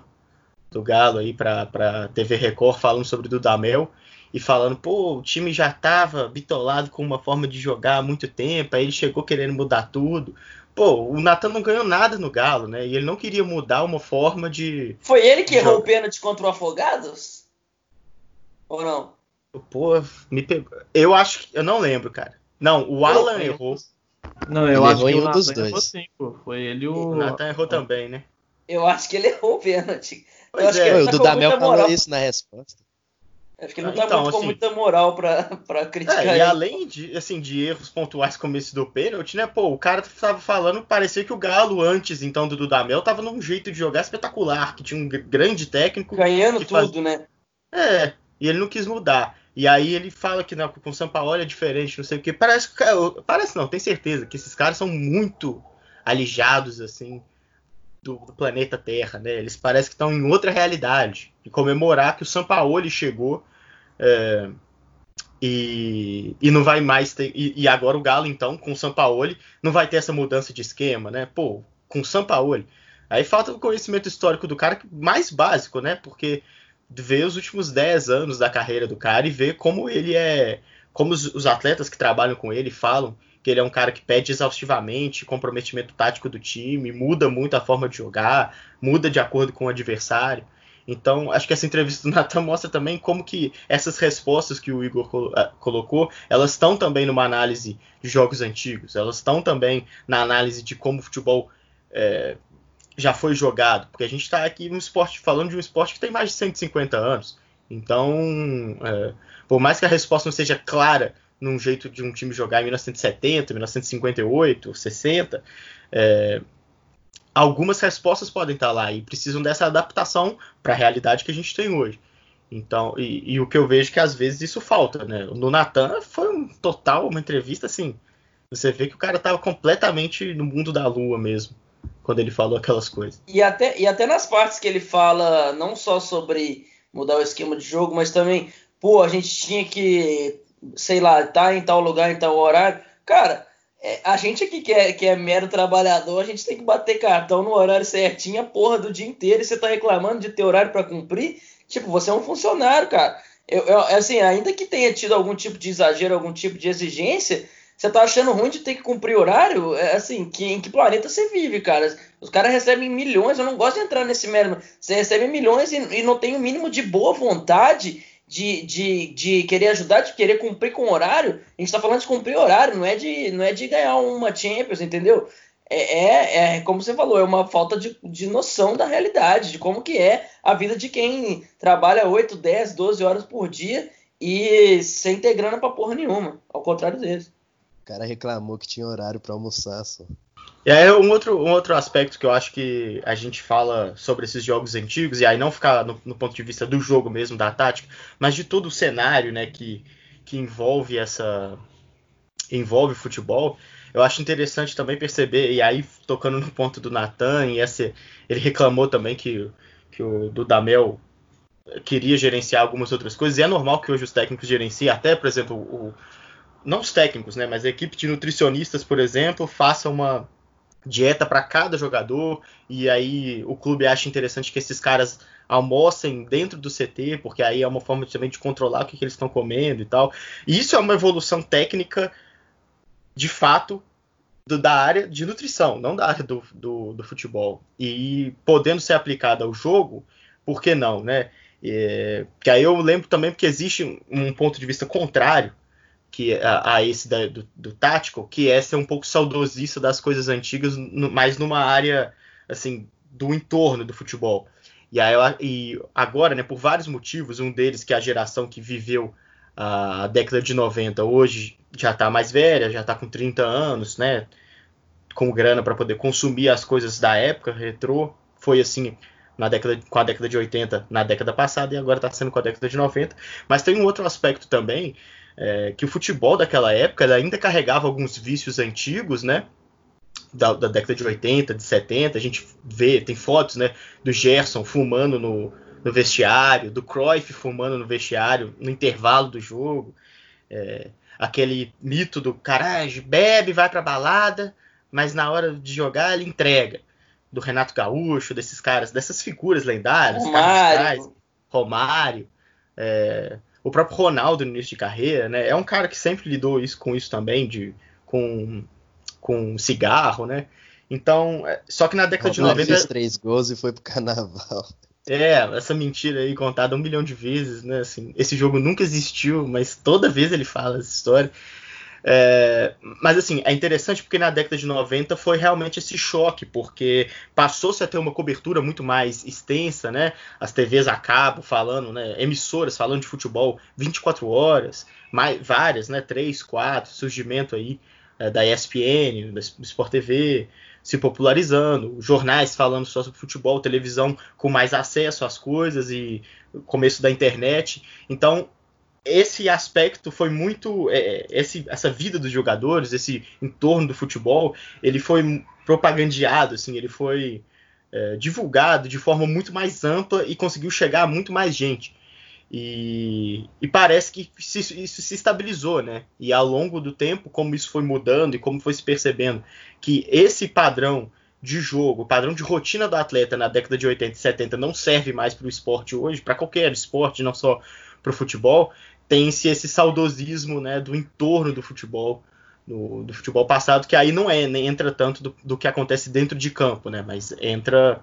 do Galo aí para TV Record falando sobre o Dudamel e falando, pô, o time já estava bitolado com uma forma de jogar há muito tempo, aí ele chegou querendo mudar tudo. Pô, o Natan não ganhou nada no Galo, né? E ele não queria mudar uma forma de. Foi ele que errou o pênalti contra o Afogados? Ou não? Pô, me pegou. Eu acho que. Eu não lembro, cara. Não, o Alan errou. Não, eu ele acho que o um dos dois. Errou, sim, pô. Foi ele o. O Natan errou também, né? Eu acho que ele errou o pênalti. Pois eu acho é. que ele o Dudamel falou isso na resposta. Acho que ele não tá então, muito, assim, com muita moral pra, pra criticar é, ele. E além de, assim, de erros pontuais como esse do pênalti, né? Pô, o cara tava falando, parecia que o Galo antes, então, do Dudamel, tava num jeito de jogar espetacular, que tinha um grande técnico. Ganhando tudo, faz... né? É, e ele não quis mudar. E aí ele fala que né, com o São Paulo é diferente, não sei o que. Parece, parece não, tem certeza que esses caras são muito alijados, assim, do, do, planeta Terra, né? Eles parecem que estão em outra realidade. E comemorar que o Sampaoli chegou é, e, e não vai mais ter. E, e, agora o Galo, então, com o Sampaoli, não vai ter essa mudança de esquema, né? Pô, com o Sampaoli. Aí falta o conhecimento histórico do cara mais básico, né? Porque ver os últimos 10 anos da carreira do cara e ver como ele é. Como os, os atletas que trabalham com ele falam que ele é um cara que pede exaustivamente comprometimento tático do time, muda muito a forma de jogar, muda de acordo com o adversário. Então, acho que essa entrevista do Natan mostra também como que essas respostas que o Igor eh, colocou, elas estão também numa análise de jogos antigos, elas estão também na análise de como o futebol é, já foi jogado, porque a gente está aqui no esporte falando de um esporte que tem mais de 150 anos. Então, é, por mais que a resposta não seja clara num jeito de um time jogar em 1970, 1958, 60, é, algumas respostas podem estar lá e precisam dessa adaptação para a realidade que a gente tem hoje. Então, e, e, o que eu vejo é que às vezes isso falta, né? No Natan foi um total, uma entrevista assim. Você vê que o cara estava completamente no mundo da lua mesmo, quando ele falou aquelas coisas. E até, e até nas partes que ele fala, não só sobre mudar o esquema de jogo, mas também, pô, a gente tinha que sei lá, tá em tal lugar, em tal horário. Cara, é, a gente aqui que é, que é mero trabalhador, a gente tem que bater cartão no horário certinho a porra do dia inteiro e você tá reclamando de ter horário para cumprir. Tipo, você é um funcionário, cara. Eu, eu, assim, ainda que tenha tido algum tipo de exagero, algum tipo de exigência, Você tá achando ruim de ter que cumprir horário? É, assim, que, em que planeta você vive, cara? Os caras recebem milhões, eu não gosto de entrar nesse mérito. Você recebe milhões e, e não tem o mínimo de boa vontade de, de, de querer ajudar, de querer cumprir com horário. A gente tá falando de cumprir horário, não é de, não é de ganhar uma Champions, entendeu? É, é, é, como você falou, é uma falta de, de noção da realidade, de como que é a vida de quem trabalha 8, 10, 12 horas por dia e sem ter grana pra porra nenhuma, ao contrário deles cara reclamou que tinha horário para almoçar só. E aí um outro, um outro aspecto que eu acho que a gente fala sobre esses jogos antigos, e aí não ficar no, no, ponto de vista do jogo mesmo, da tática, mas de todo o cenário né, que, que envolve essa. envolve futebol, eu acho interessante também perceber, e aí tocando no ponto do Natan, e esse, ele reclamou também que, que o Dudamel queria gerenciar algumas outras coisas, e é normal que hoje os técnicos gerenciem, até, por exemplo, o, não os técnicos, né, mas a equipe de nutricionistas, por exemplo, faça uma dieta para cada jogador e aí o clube acha interessante que esses caras almocem dentro do CT, porque aí é uma forma também de controlar o que, que eles estão comendo e tal. E isso é uma evolução técnica de fato do, da área de nutrição, não da área do, do, do, futebol. E podendo ser aplicada ao jogo, por que não, né? É, que aí eu lembro também porque existe um, um ponto de vista contrário que a, a esse da, do, do tático, que é ser um pouco saudosista das coisas antigas, no, mas numa área assim do entorno do futebol. E, aí, e agora, né, por vários motivos, um deles que é a geração que viveu a década de 90 hoje já está mais velha, já está com 30 anos, né, com grana para poder consumir as coisas da época retrô. Foi assim na década, com a década de 80 na década passada e agora está sendo com a década de 90. Mas tem um outro aspecto também é, que o futebol daquela época ainda carregava alguns vícios antigos, né? Da, da, década de 80, de 70, a gente vê, tem fotos, né, do Gerson fumando no, no vestiário, do Cruyff fumando no vestiário no intervalo do jogo, é, aquele mito do caralho, bebe, vai pra balada, mas na hora de jogar ele entrega, do Renato Gaúcho, desses caras, dessas figuras lendárias, Romário, Romário é, o próprio Ronaldo no início de carreira, né? É um cara que sempre lidou isso, com isso também, de, com, com cigarro, né? Então, é, só que na década de 90. fez três gols e foi pro carnaval. É, essa mentira aí contada um milhão de vezes, né? Assim, esse jogo nunca existiu, mas toda vez ele fala essa história. É, mas assim, é interessante porque na década de 90 foi realmente esse choque, porque passou-se a ter uma cobertura muito mais extensa, né? As TVs a cabo falando, né? Emissoras falando de futebol 24 horas, mais, várias, né? Três, quatro, surgimento aí é, da ESPN, da Sport TV, se popularizando, jornais falando só sobre futebol, televisão com mais acesso às coisas e começo da internet. Então esse aspecto foi muito é, esse, essa vida dos jogadores esse entorno do futebol ele foi propagandeado assim ele foi é, divulgado de forma muito mais ampla e conseguiu chegar a muito mais gente. E, e parece que se, isso se estabilizou né? E ao longo do tempo como isso foi mudando e como foi se percebendo que esse padrão de jogo, o padrão de rotina do atleta na década de 80 e 70 não serve mais para o esporte hoje, para qualquer esporte, não só para o futebol, tem-se esse saudosismo né, do entorno do futebol, do, do, futebol passado, que aí não é, nem entra tanto do, do, que acontece dentro de campo, né, mas entra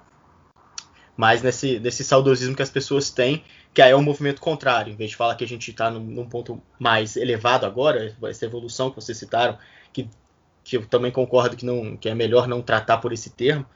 mais nesse, nesse saudosismo que as pessoas têm, que aí é um movimento contrário, em vez de falar que a gente está num, num, ponto mais elevado agora, essa evolução que vocês citaram, que, que eu também concordo que, não, que é melhor não tratar por esse termo,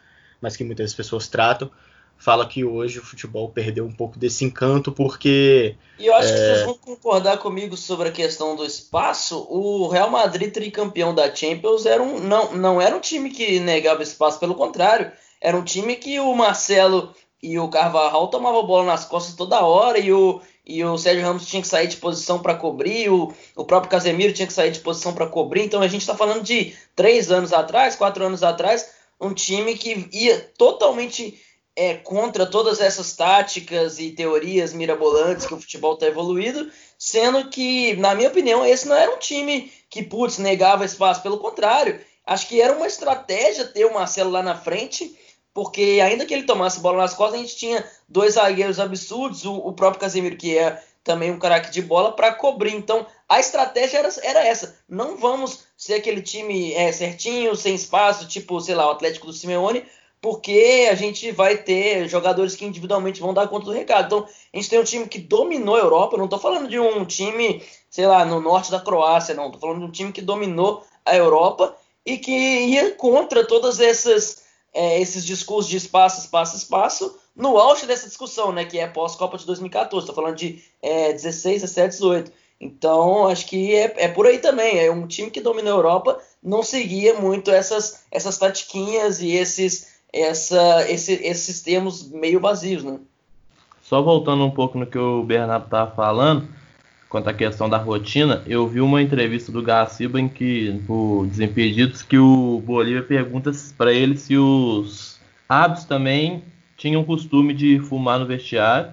mas que muitas pessoas tratam, fala que hoje o futebol perdeu um pouco desse encanto porque. E eu acho é... que vocês vão concordar comigo sobre a questão do espaço. O Real Madrid, tricampeão da Champions, era um, não, não era um time que negava espaço, pelo contrário, era um time que o Marcelo e o Carvajal tomavam bola nas costas toda hora e o, e o Sérgio Ramos tinha que sair de posição para cobrir, o, o próprio Casemiro tinha que sair de posição para cobrir. Então a gente está falando de três anos atrás, quatro anos atrás, um time que ia totalmente é contra todas essas táticas e teorias mirabolantes que o futebol está evoluído, sendo que, na minha opinião, esse não era um time que, putz, negava espaço, pelo contrário, acho que era uma estratégia ter o Marcelo lá na frente, porque ainda que ele tomasse bola nas costas, a gente tinha dois zagueiros absurdos, o, o próprio Casemiro, que é também um craque de bola para cobrir. Então a estratégia era, era, essa. Não vamos ser aquele time é, certinho, sem espaço, tipo, sei lá, o Atlético do Simeone, porque a gente vai ter jogadores que individualmente vão dar conta do recado. Então, a gente tem um time que dominou a Europa, não estou falando de um time, sei lá, no norte da Croácia, não. Estou falando de um time que dominou a Europa e que ia contra todas essas é, esses discursos de espaço, espaço, espaço, no auge dessa discussão, né, que é pós-Copa de 2014. Estou falando de é, 16, 17, 18. Então, acho que é, é, por aí também. É um time que dominou a Europa, não seguia muito essas, essas tatiquinhas e esses essa, esse, esses termos meio vazios, né? Só voltando um pouco no que o Bernardo estava falando, quanto à questão da rotina, eu vi uma entrevista do Gaciba em que, o Desimpedidos, que o Bolívia pergunta para ele se os hábitos também tinham costume de fumar no vestiário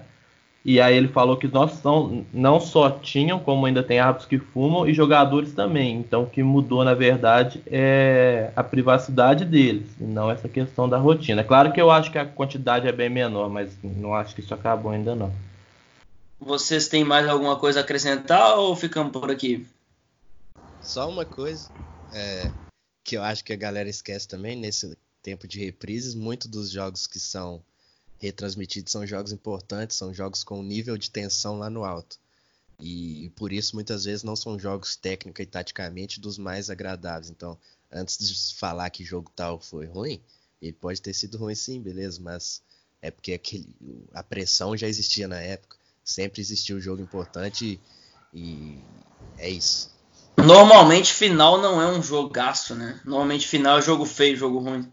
e aí ele falou que nós não, não só tinham, como ainda tem árbitros que fumam e jogadores também. Então o que mudou, na verdade, é a privacidade deles, e não essa questão da rotina. É claro que eu acho que a quantidade é bem menor, mas não acho que isso acabou ainda não. Vocês têm mais alguma coisa a acrescentar ou ficamos por aqui? Só uma coisa é, que eu acho que a galera esquece também nesse tempo de reprises, muitos dos jogos que são retransmitidos são jogos importantes, são jogos com nível de tensão lá no alto. E, e, por isso muitas vezes não são jogos técnica e taticamente dos mais agradáveis. Então, antes de falar que jogo tal foi ruim, ele pode ter sido ruim sim, beleza, mas é porque aquele, a pressão já existia na época. Sempre existiu um jogo importante e, e é isso. Normalmente final não é um jogaço, né? Normalmente final é jogo feio, jogo ruim.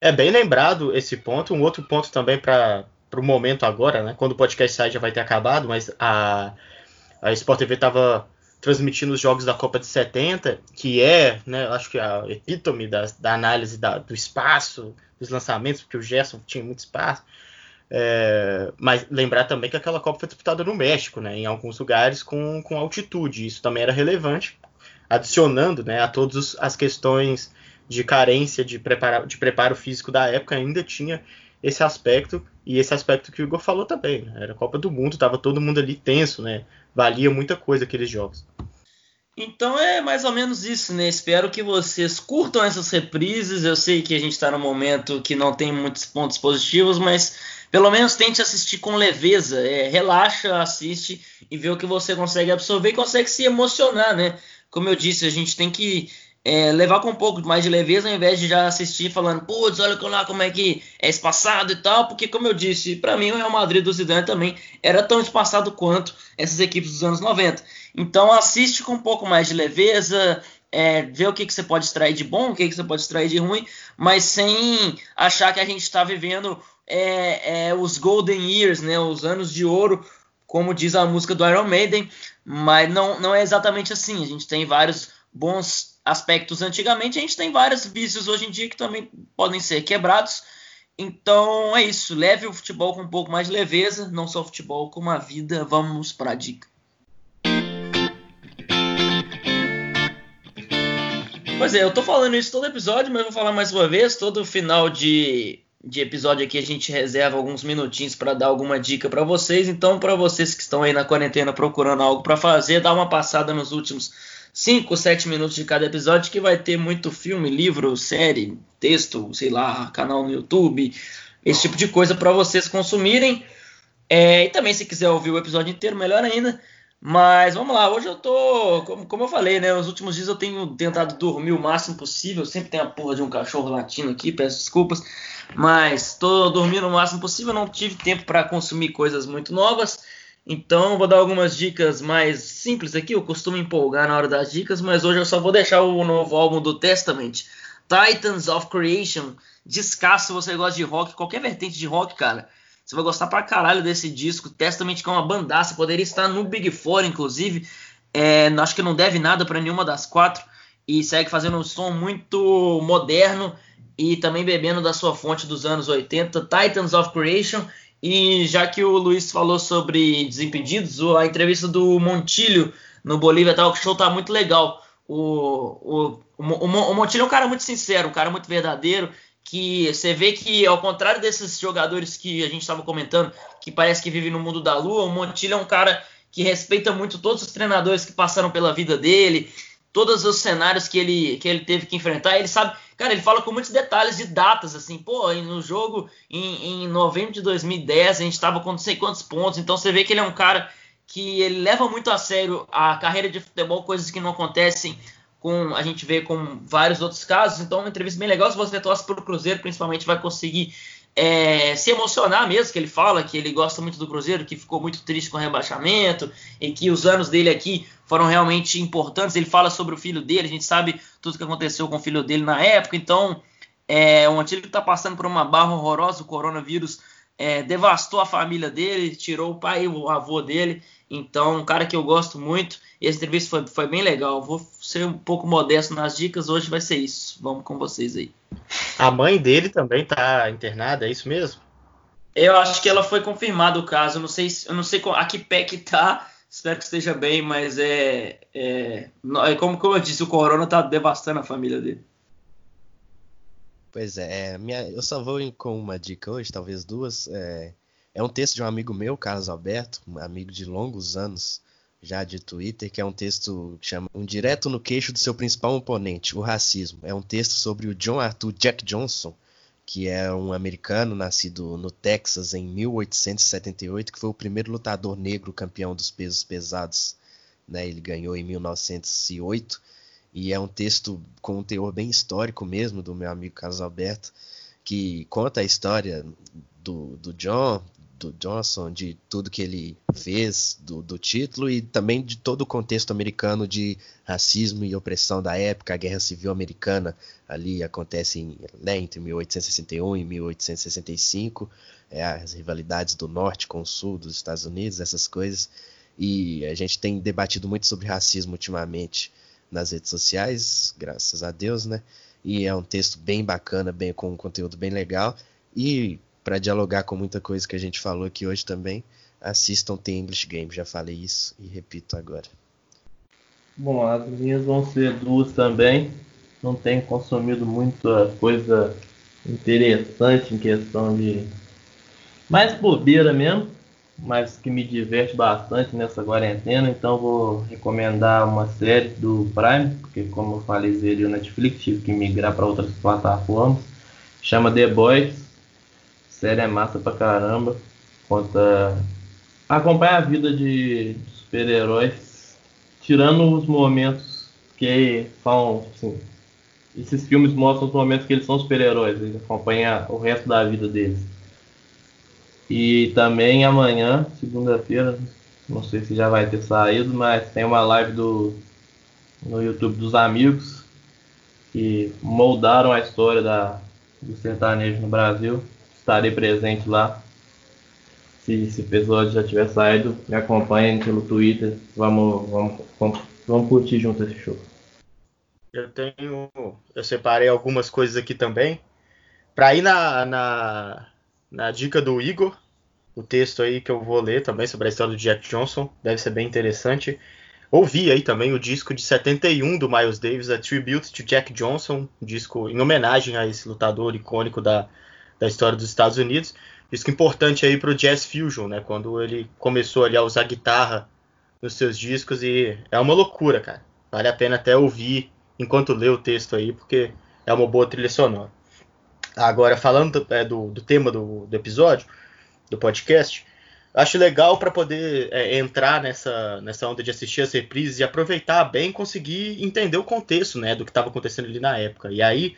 É bem lembrado esse ponto. Um outro ponto também para o momento agora, né? Quando o podcast sai já vai ter acabado, mas a, a Sport TV estava transmitindo os jogos da Copa de 70, que é, né, acho que a epítome da, da análise da, do espaço, dos lançamentos, porque o Gerson tinha muito espaço. É, mas lembrar também que aquela Copa foi disputada no México, né, em alguns lugares com, com altitude. Isso também era relevante, adicionando né, a todas as questões de carência de preparo, de preparo físico da época ainda tinha esse aspecto e esse aspecto que o Igor falou também. Né? Era Copa do Mundo, tava todo mundo ali tenso, né? Valia muita coisa aqueles jogos. Então é mais ou menos isso, né? Espero que vocês curtam essas reprises. Eu sei que a gente está num momento que não tem muitos pontos positivos, mas pelo menos tente assistir com leveza. É, relaxa, assiste e vê o que você consegue absorver e consegue se emocionar, né? Como eu disse, a gente tem que é, levar com um pouco mais de leveza ao invés de já assistir falando, putz, olha lá como é que é espaçado e tal, porque como eu disse, para mim o Real Madrid do Zidane também era tão espaçado quanto essas equipes dos anos 90. Então assiste com um pouco mais de leveza, é, ver o que, que você pode extrair de bom, o que, que você pode extrair de ruim, mas sem achar que a gente está vivendo é, é, os Golden Years, né, os anos de ouro, como diz a música do Iron Maiden, mas não, não é exatamente assim. A gente tem vários bons aspectos antigamente, a gente tem vários vícios hoje em dia que também podem ser quebrados. Então é isso, leve o futebol com um pouco mais de leveza, não só o futebol, como a vida. Vamos para a dica. Pois é, eu tô falando isso todo episódio, mas vou falar mais uma vez. Todo final de, de episódio aqui a gente reserva alguns minutinhos para dar alguma dica para vocês. Então, para vocês que estão aí na quarentena procurando algo para fazer, dá uma passada nos últimos 5, 7 minutos de cada episódio, que vai ter muito filme, livro, série, texto, sei lá, canal no YouTube, esse tipo de coisa para vocês consumirem. É, e também, se quiser ouvir o episódio inteiro, melhor ainda. Mas vamos lá, hoje eu tô, como, como eu falei, né? Os últimos dias eu tenho tentado dormir o máximo possível. Sempre tem a porra de um cachorro latino aqui, peço desculpas. Mas tô dormindo o máximo possível, não tive tempo para consumir coisas muito novas. Então, vou dar algumas dicas mais simples aqui. Eu costumo empolgar na hora das dicas, mas hoje eu só vou deixar o novo álbum do Testament, Titans of Creation. Descasso se você gosta de rock, qualquer vertente de rock, cara. Você vai gostar pra caralho desse disco. Testament, que é uma bandaça, poderia estar no Big Four, inclusive. É, acho que não deve nada para nenhuma das quatro. E segue fazendo um som muito moderno e também bebendo da sua fonte dos anos 80, Titans of Creation. E já que o Luiz falou sobre Desimpedidos, a entrevista do Montilho no Bolívia Talk Show tá muito legal. O, o, o, o Montilho é um cara muito sincero, um cara muito verdadeiro, que você vê que, ao contrário desses jogadores que a gente estava comentando, que parece que vive no mundo da lua, o Montilho é um cara que respeita muito todos os treinadores que passaram pela vida dele, todos os cenários que ele, que ele teve que enfrentar. Ele sabe, cara, ele fala com muitos detalhes de datas, assim, pô, no jogo em, em novembro de 2010 a gente estava com não sei quantos pontos, então você vê que ele é um cara que ele leva muito a sério a carreira de futebol, coisas que não acontecem com a gente vê com vários outros casos. Então, uma entrevista bem legal. Se você torce para o Cruzeiro, principalmente, vai conseguir é, se emocionar mesmo, que ele fala que ele gosta muito do Cruzeiro, que ficou muito triste com o rebaixamento e que os anos dele aqui foram realmente importantes. Ele fala sobre o filho dele, a gente sabe tudo que aconteceu com o filho dele na época. Então, é, um antigo que está passando por uma barra horrorosa, o coronavírus é, devastou a família dele, tirou o pai e o avô dele. Então, um cara que eu gosto muito. E essa entrevista foi, foi bem legal. Vou ser um pouco modesto nas dicas, hoje vai ser isso. Vamos com vocês aí. A mãe dele também tá internada, é isso mesmo? Eu acho que ela foi confirmada o caso. Eu não sei, eu não sei a que pé que tá. Espero que esteja bem, mas é, é, é como, como eu disse, o corona tá devastando a família dele. Pois é, é minha, eu só vou com uma dica hoje, talvez duas. É, é um texto de um amigo meu, Carlos Alberto, um amigo de longos anos já de Twitter, que é um texto que chama Um Direto no Queixo do Seu Principal Oponente, o Racismo. É um texto sobre o John Arthur Jack Johnson, que é um americano nascido no Texas em 1878, que foi o primeiro lutador negro campeão dos pesos pesados. Né? Ele ganhou em 1908 e é um texto com um teor bem histórico mesmo do meu amigo Carlos Alberto, que conta a história do, do John, do Johnson, de tudo que ele fez, do, do, título e também de todo o contexto americano de racismo e opressão da época. A Guerra Civil Americana ali acontece em, né, entre 1861 e 1865, é, as rivalidades do norte com o sul dos Estados Unidos, essas coisas. E a gente tem debatido muito sobre racismo ultimamente nas redes sociais, graças a Deus, né? E é um texto bem bacana, bem com um conteúdo bem legal. E para dialogar com muita coisa que a gente falou aqui hoje também, assistam The English Game. Já falei isso e repito agora. Bom, as minhas vão ser duas também. Não tenho consumido muita coisa interessante em questão de. Mais bobeira mesmo, mas que me diverte bastante nessa quarentena. Então vou recomendar uma série do Prime, porque como eu falei, ele o Netflix tive que migrar para outras plataformas. Chama The Boys série é massa pra caramba. Conta. Acompanha a vida de super-heróis, tirando os momentos que falam. Assim, esses filmes mostram os momentos que eles são super-heróis, eles acompanham o resto da vida deles. E também amanhã, segunda-feira, não sei se já vai ter saído, mas tem uma live do, no YouTube dos amigos que moldaram a história da, do sertanejo no Brasil estarei presente lá. Se esse episódio já tiver saído, me acompanhem pelo Twitter. Vamos, vamos, vamos, vamos curtir junto esse show. Eu tenho. Eu separei algumas coisas aqui também. Para ir na, na, na dica do Igor, o texto aí que eu vou ler também sobre a história do Jack Johnson, deve ser bem interessante. Ouvi aí também o disco de 71 do Miles Davis, A Tribute to Jack Johnson, um disco em homenagem a esse lutador icônico da, da história dos Estados Unidos. Isso que é importante aí para o Jazz Fusion, né? Quando ele começou ali a usar guitarra nos seus discos e é uma loucura, cara. Vale a pena até ouvir enquanto lê o texto aí, porque é uma boa trilha sonora. Agora, falando é, do, do, tema do, do, episódio, do podcast, acho legal para poder é, entrar nessa, nessa onda de assistir as reprises e aproveitar bem conseguir entender o contexto né, do que estava acontecendo ali na época. E aí,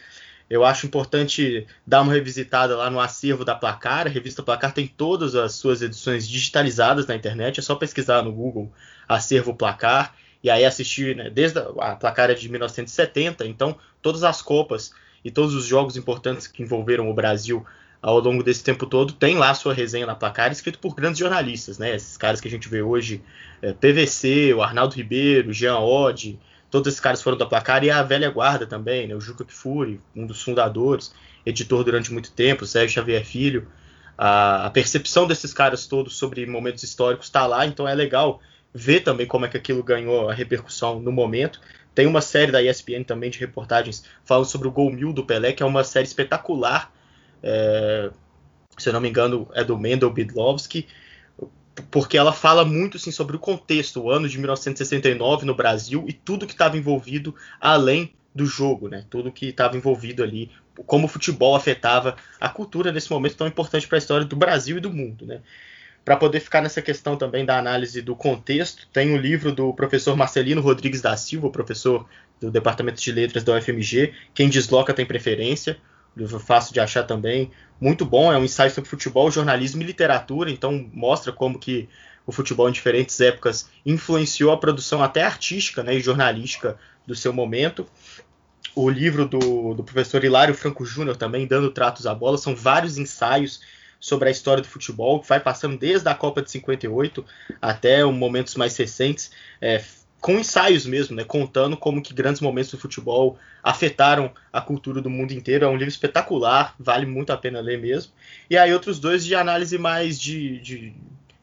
eu acho importante dar uma revisitada lá no acervo da Placar. A revista Placar tem todas as suas edições digitalizadas na internet. É só pesquisar no Google acervo Placar e aí assistir, né, desde a, a Placar é de 1970, então todas as copas e todos os jogos importantes que envolveram o Brasil ao longo desse tempo todo tem lá sua resenha na Placar, escrito por grandes jornalistas, né? Esses caras que a gente vê hoje, é, PVC, o Arnaldo Ribeiro, Jean Oddi, Todos esses caras foram da placar e a velha guarda também, né? O Juca Kfouri, um dos fundadores, editor durante muito tempo, Sérgio Xavier Filho. A, a percepção desses caras todos sobre momentos históricos está lá, então é legal ver também como é que aquilo ganhou a repercussão no momento. Tem uma série da ESPN também de reportagens falando sobre o gol mil do Pelé, que é uma série espetacular. É, se eu não me engano, é do Mendel Bidlovski. Porque ela fala muito assim, sobre o contexto, o ano de 1969 no Brasil e tudo que estava envolvido além do jogo, né? Tudo que estava envolvido ali, como o futebol afetava a cultura nesse momento tão importante para a história do Brasil e do mundo, né? Para poder ficar nessa questão também da análise do contexto, tem o um livro do professor Marcelino Rodrigues da Silva, professor do Departamento de Letras da UFMG, Quem Desloca Tem Preferência, livro fácil de achar também, muito bom, é um ensaio sobre futebol, jornalismo e literatura, então mostra como que o futebol em diferentes épocas influenciou a produção até artística né, e jornalística do seu momento. O livro do, do professor Hilário Franco Júnior também, Dando Tratos à Bola, são vários ensaios sobre a história do futebol, que vai passando desde a Copa de 58 até momentos mais recentes, é, com ensaios mesmo, né, contando como que grandes momentos do futebol afetaram a cultura do mundo inteiro. É um livro espetacular, vale muito a pena ler mesmo. E aí outros dois de análise mais de, de,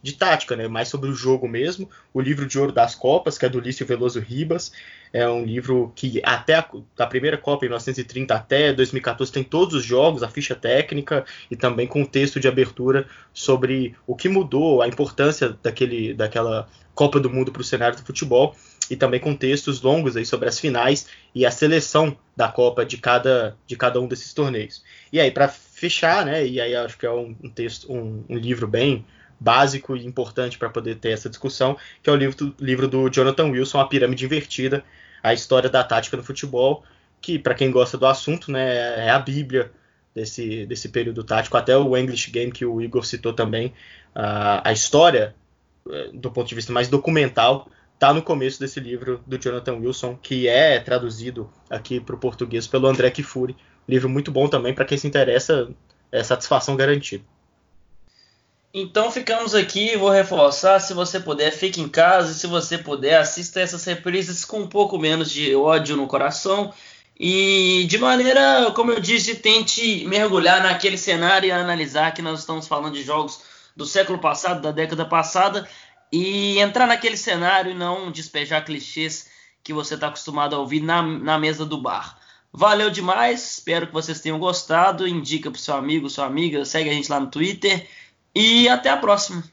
de tática, né, mais sobre o jogo mesmo. O livro de Ouro das Copas, que é do Lício Veloso Ribas, é um livro que até a da primeira Copa em 1930 até 2014 tem todos os jogos, a ficha técnica e também com texto de abertura sobre o que mudou, a importância daquele, daquela Copa do Mundo para o cenário do futebol e também com textos longos aí sobre as finais e a seleção da Copa de cada, de cada um desses torneios. E aí para fechar, né? E aí acho que é um, um texto, um, um livro bem básico e importante para poder ter essa discussão, que é o livro, livro do Jonathan Wilson, A Pirâmide Invertida, a história da tática no futebol, que para quem gosta do assunto, né, é a bíblia desse, desse período tático, até o English Game que o Igor citou também, a, a história eh, do ponto de vista mais documental está no começo desse livro do Jonathan Wilson, que é traduzido aqui para o português pelo André Kifuri. Livro muito bom também para quem se interessa, é satisfação garantida. Então ficamos aqui, vou reforçar, se você puder, fique em casa, e se você puder, assista essas reprises com um pouco menos de ódio no coração e de maneira, como eu disse, tente mergulhar naquele cenário e analisar que nós estamos falando de jogos do século passado, da década passada, e entrar naquele cenário e não despejar clichês que você está acostumado a ouvir na, na mesa do bar. Valeu demais, espero que vocês tenham gostado. Indica para seu amigo, sua amiga, segue a gente lá no Twitter e até a próxima.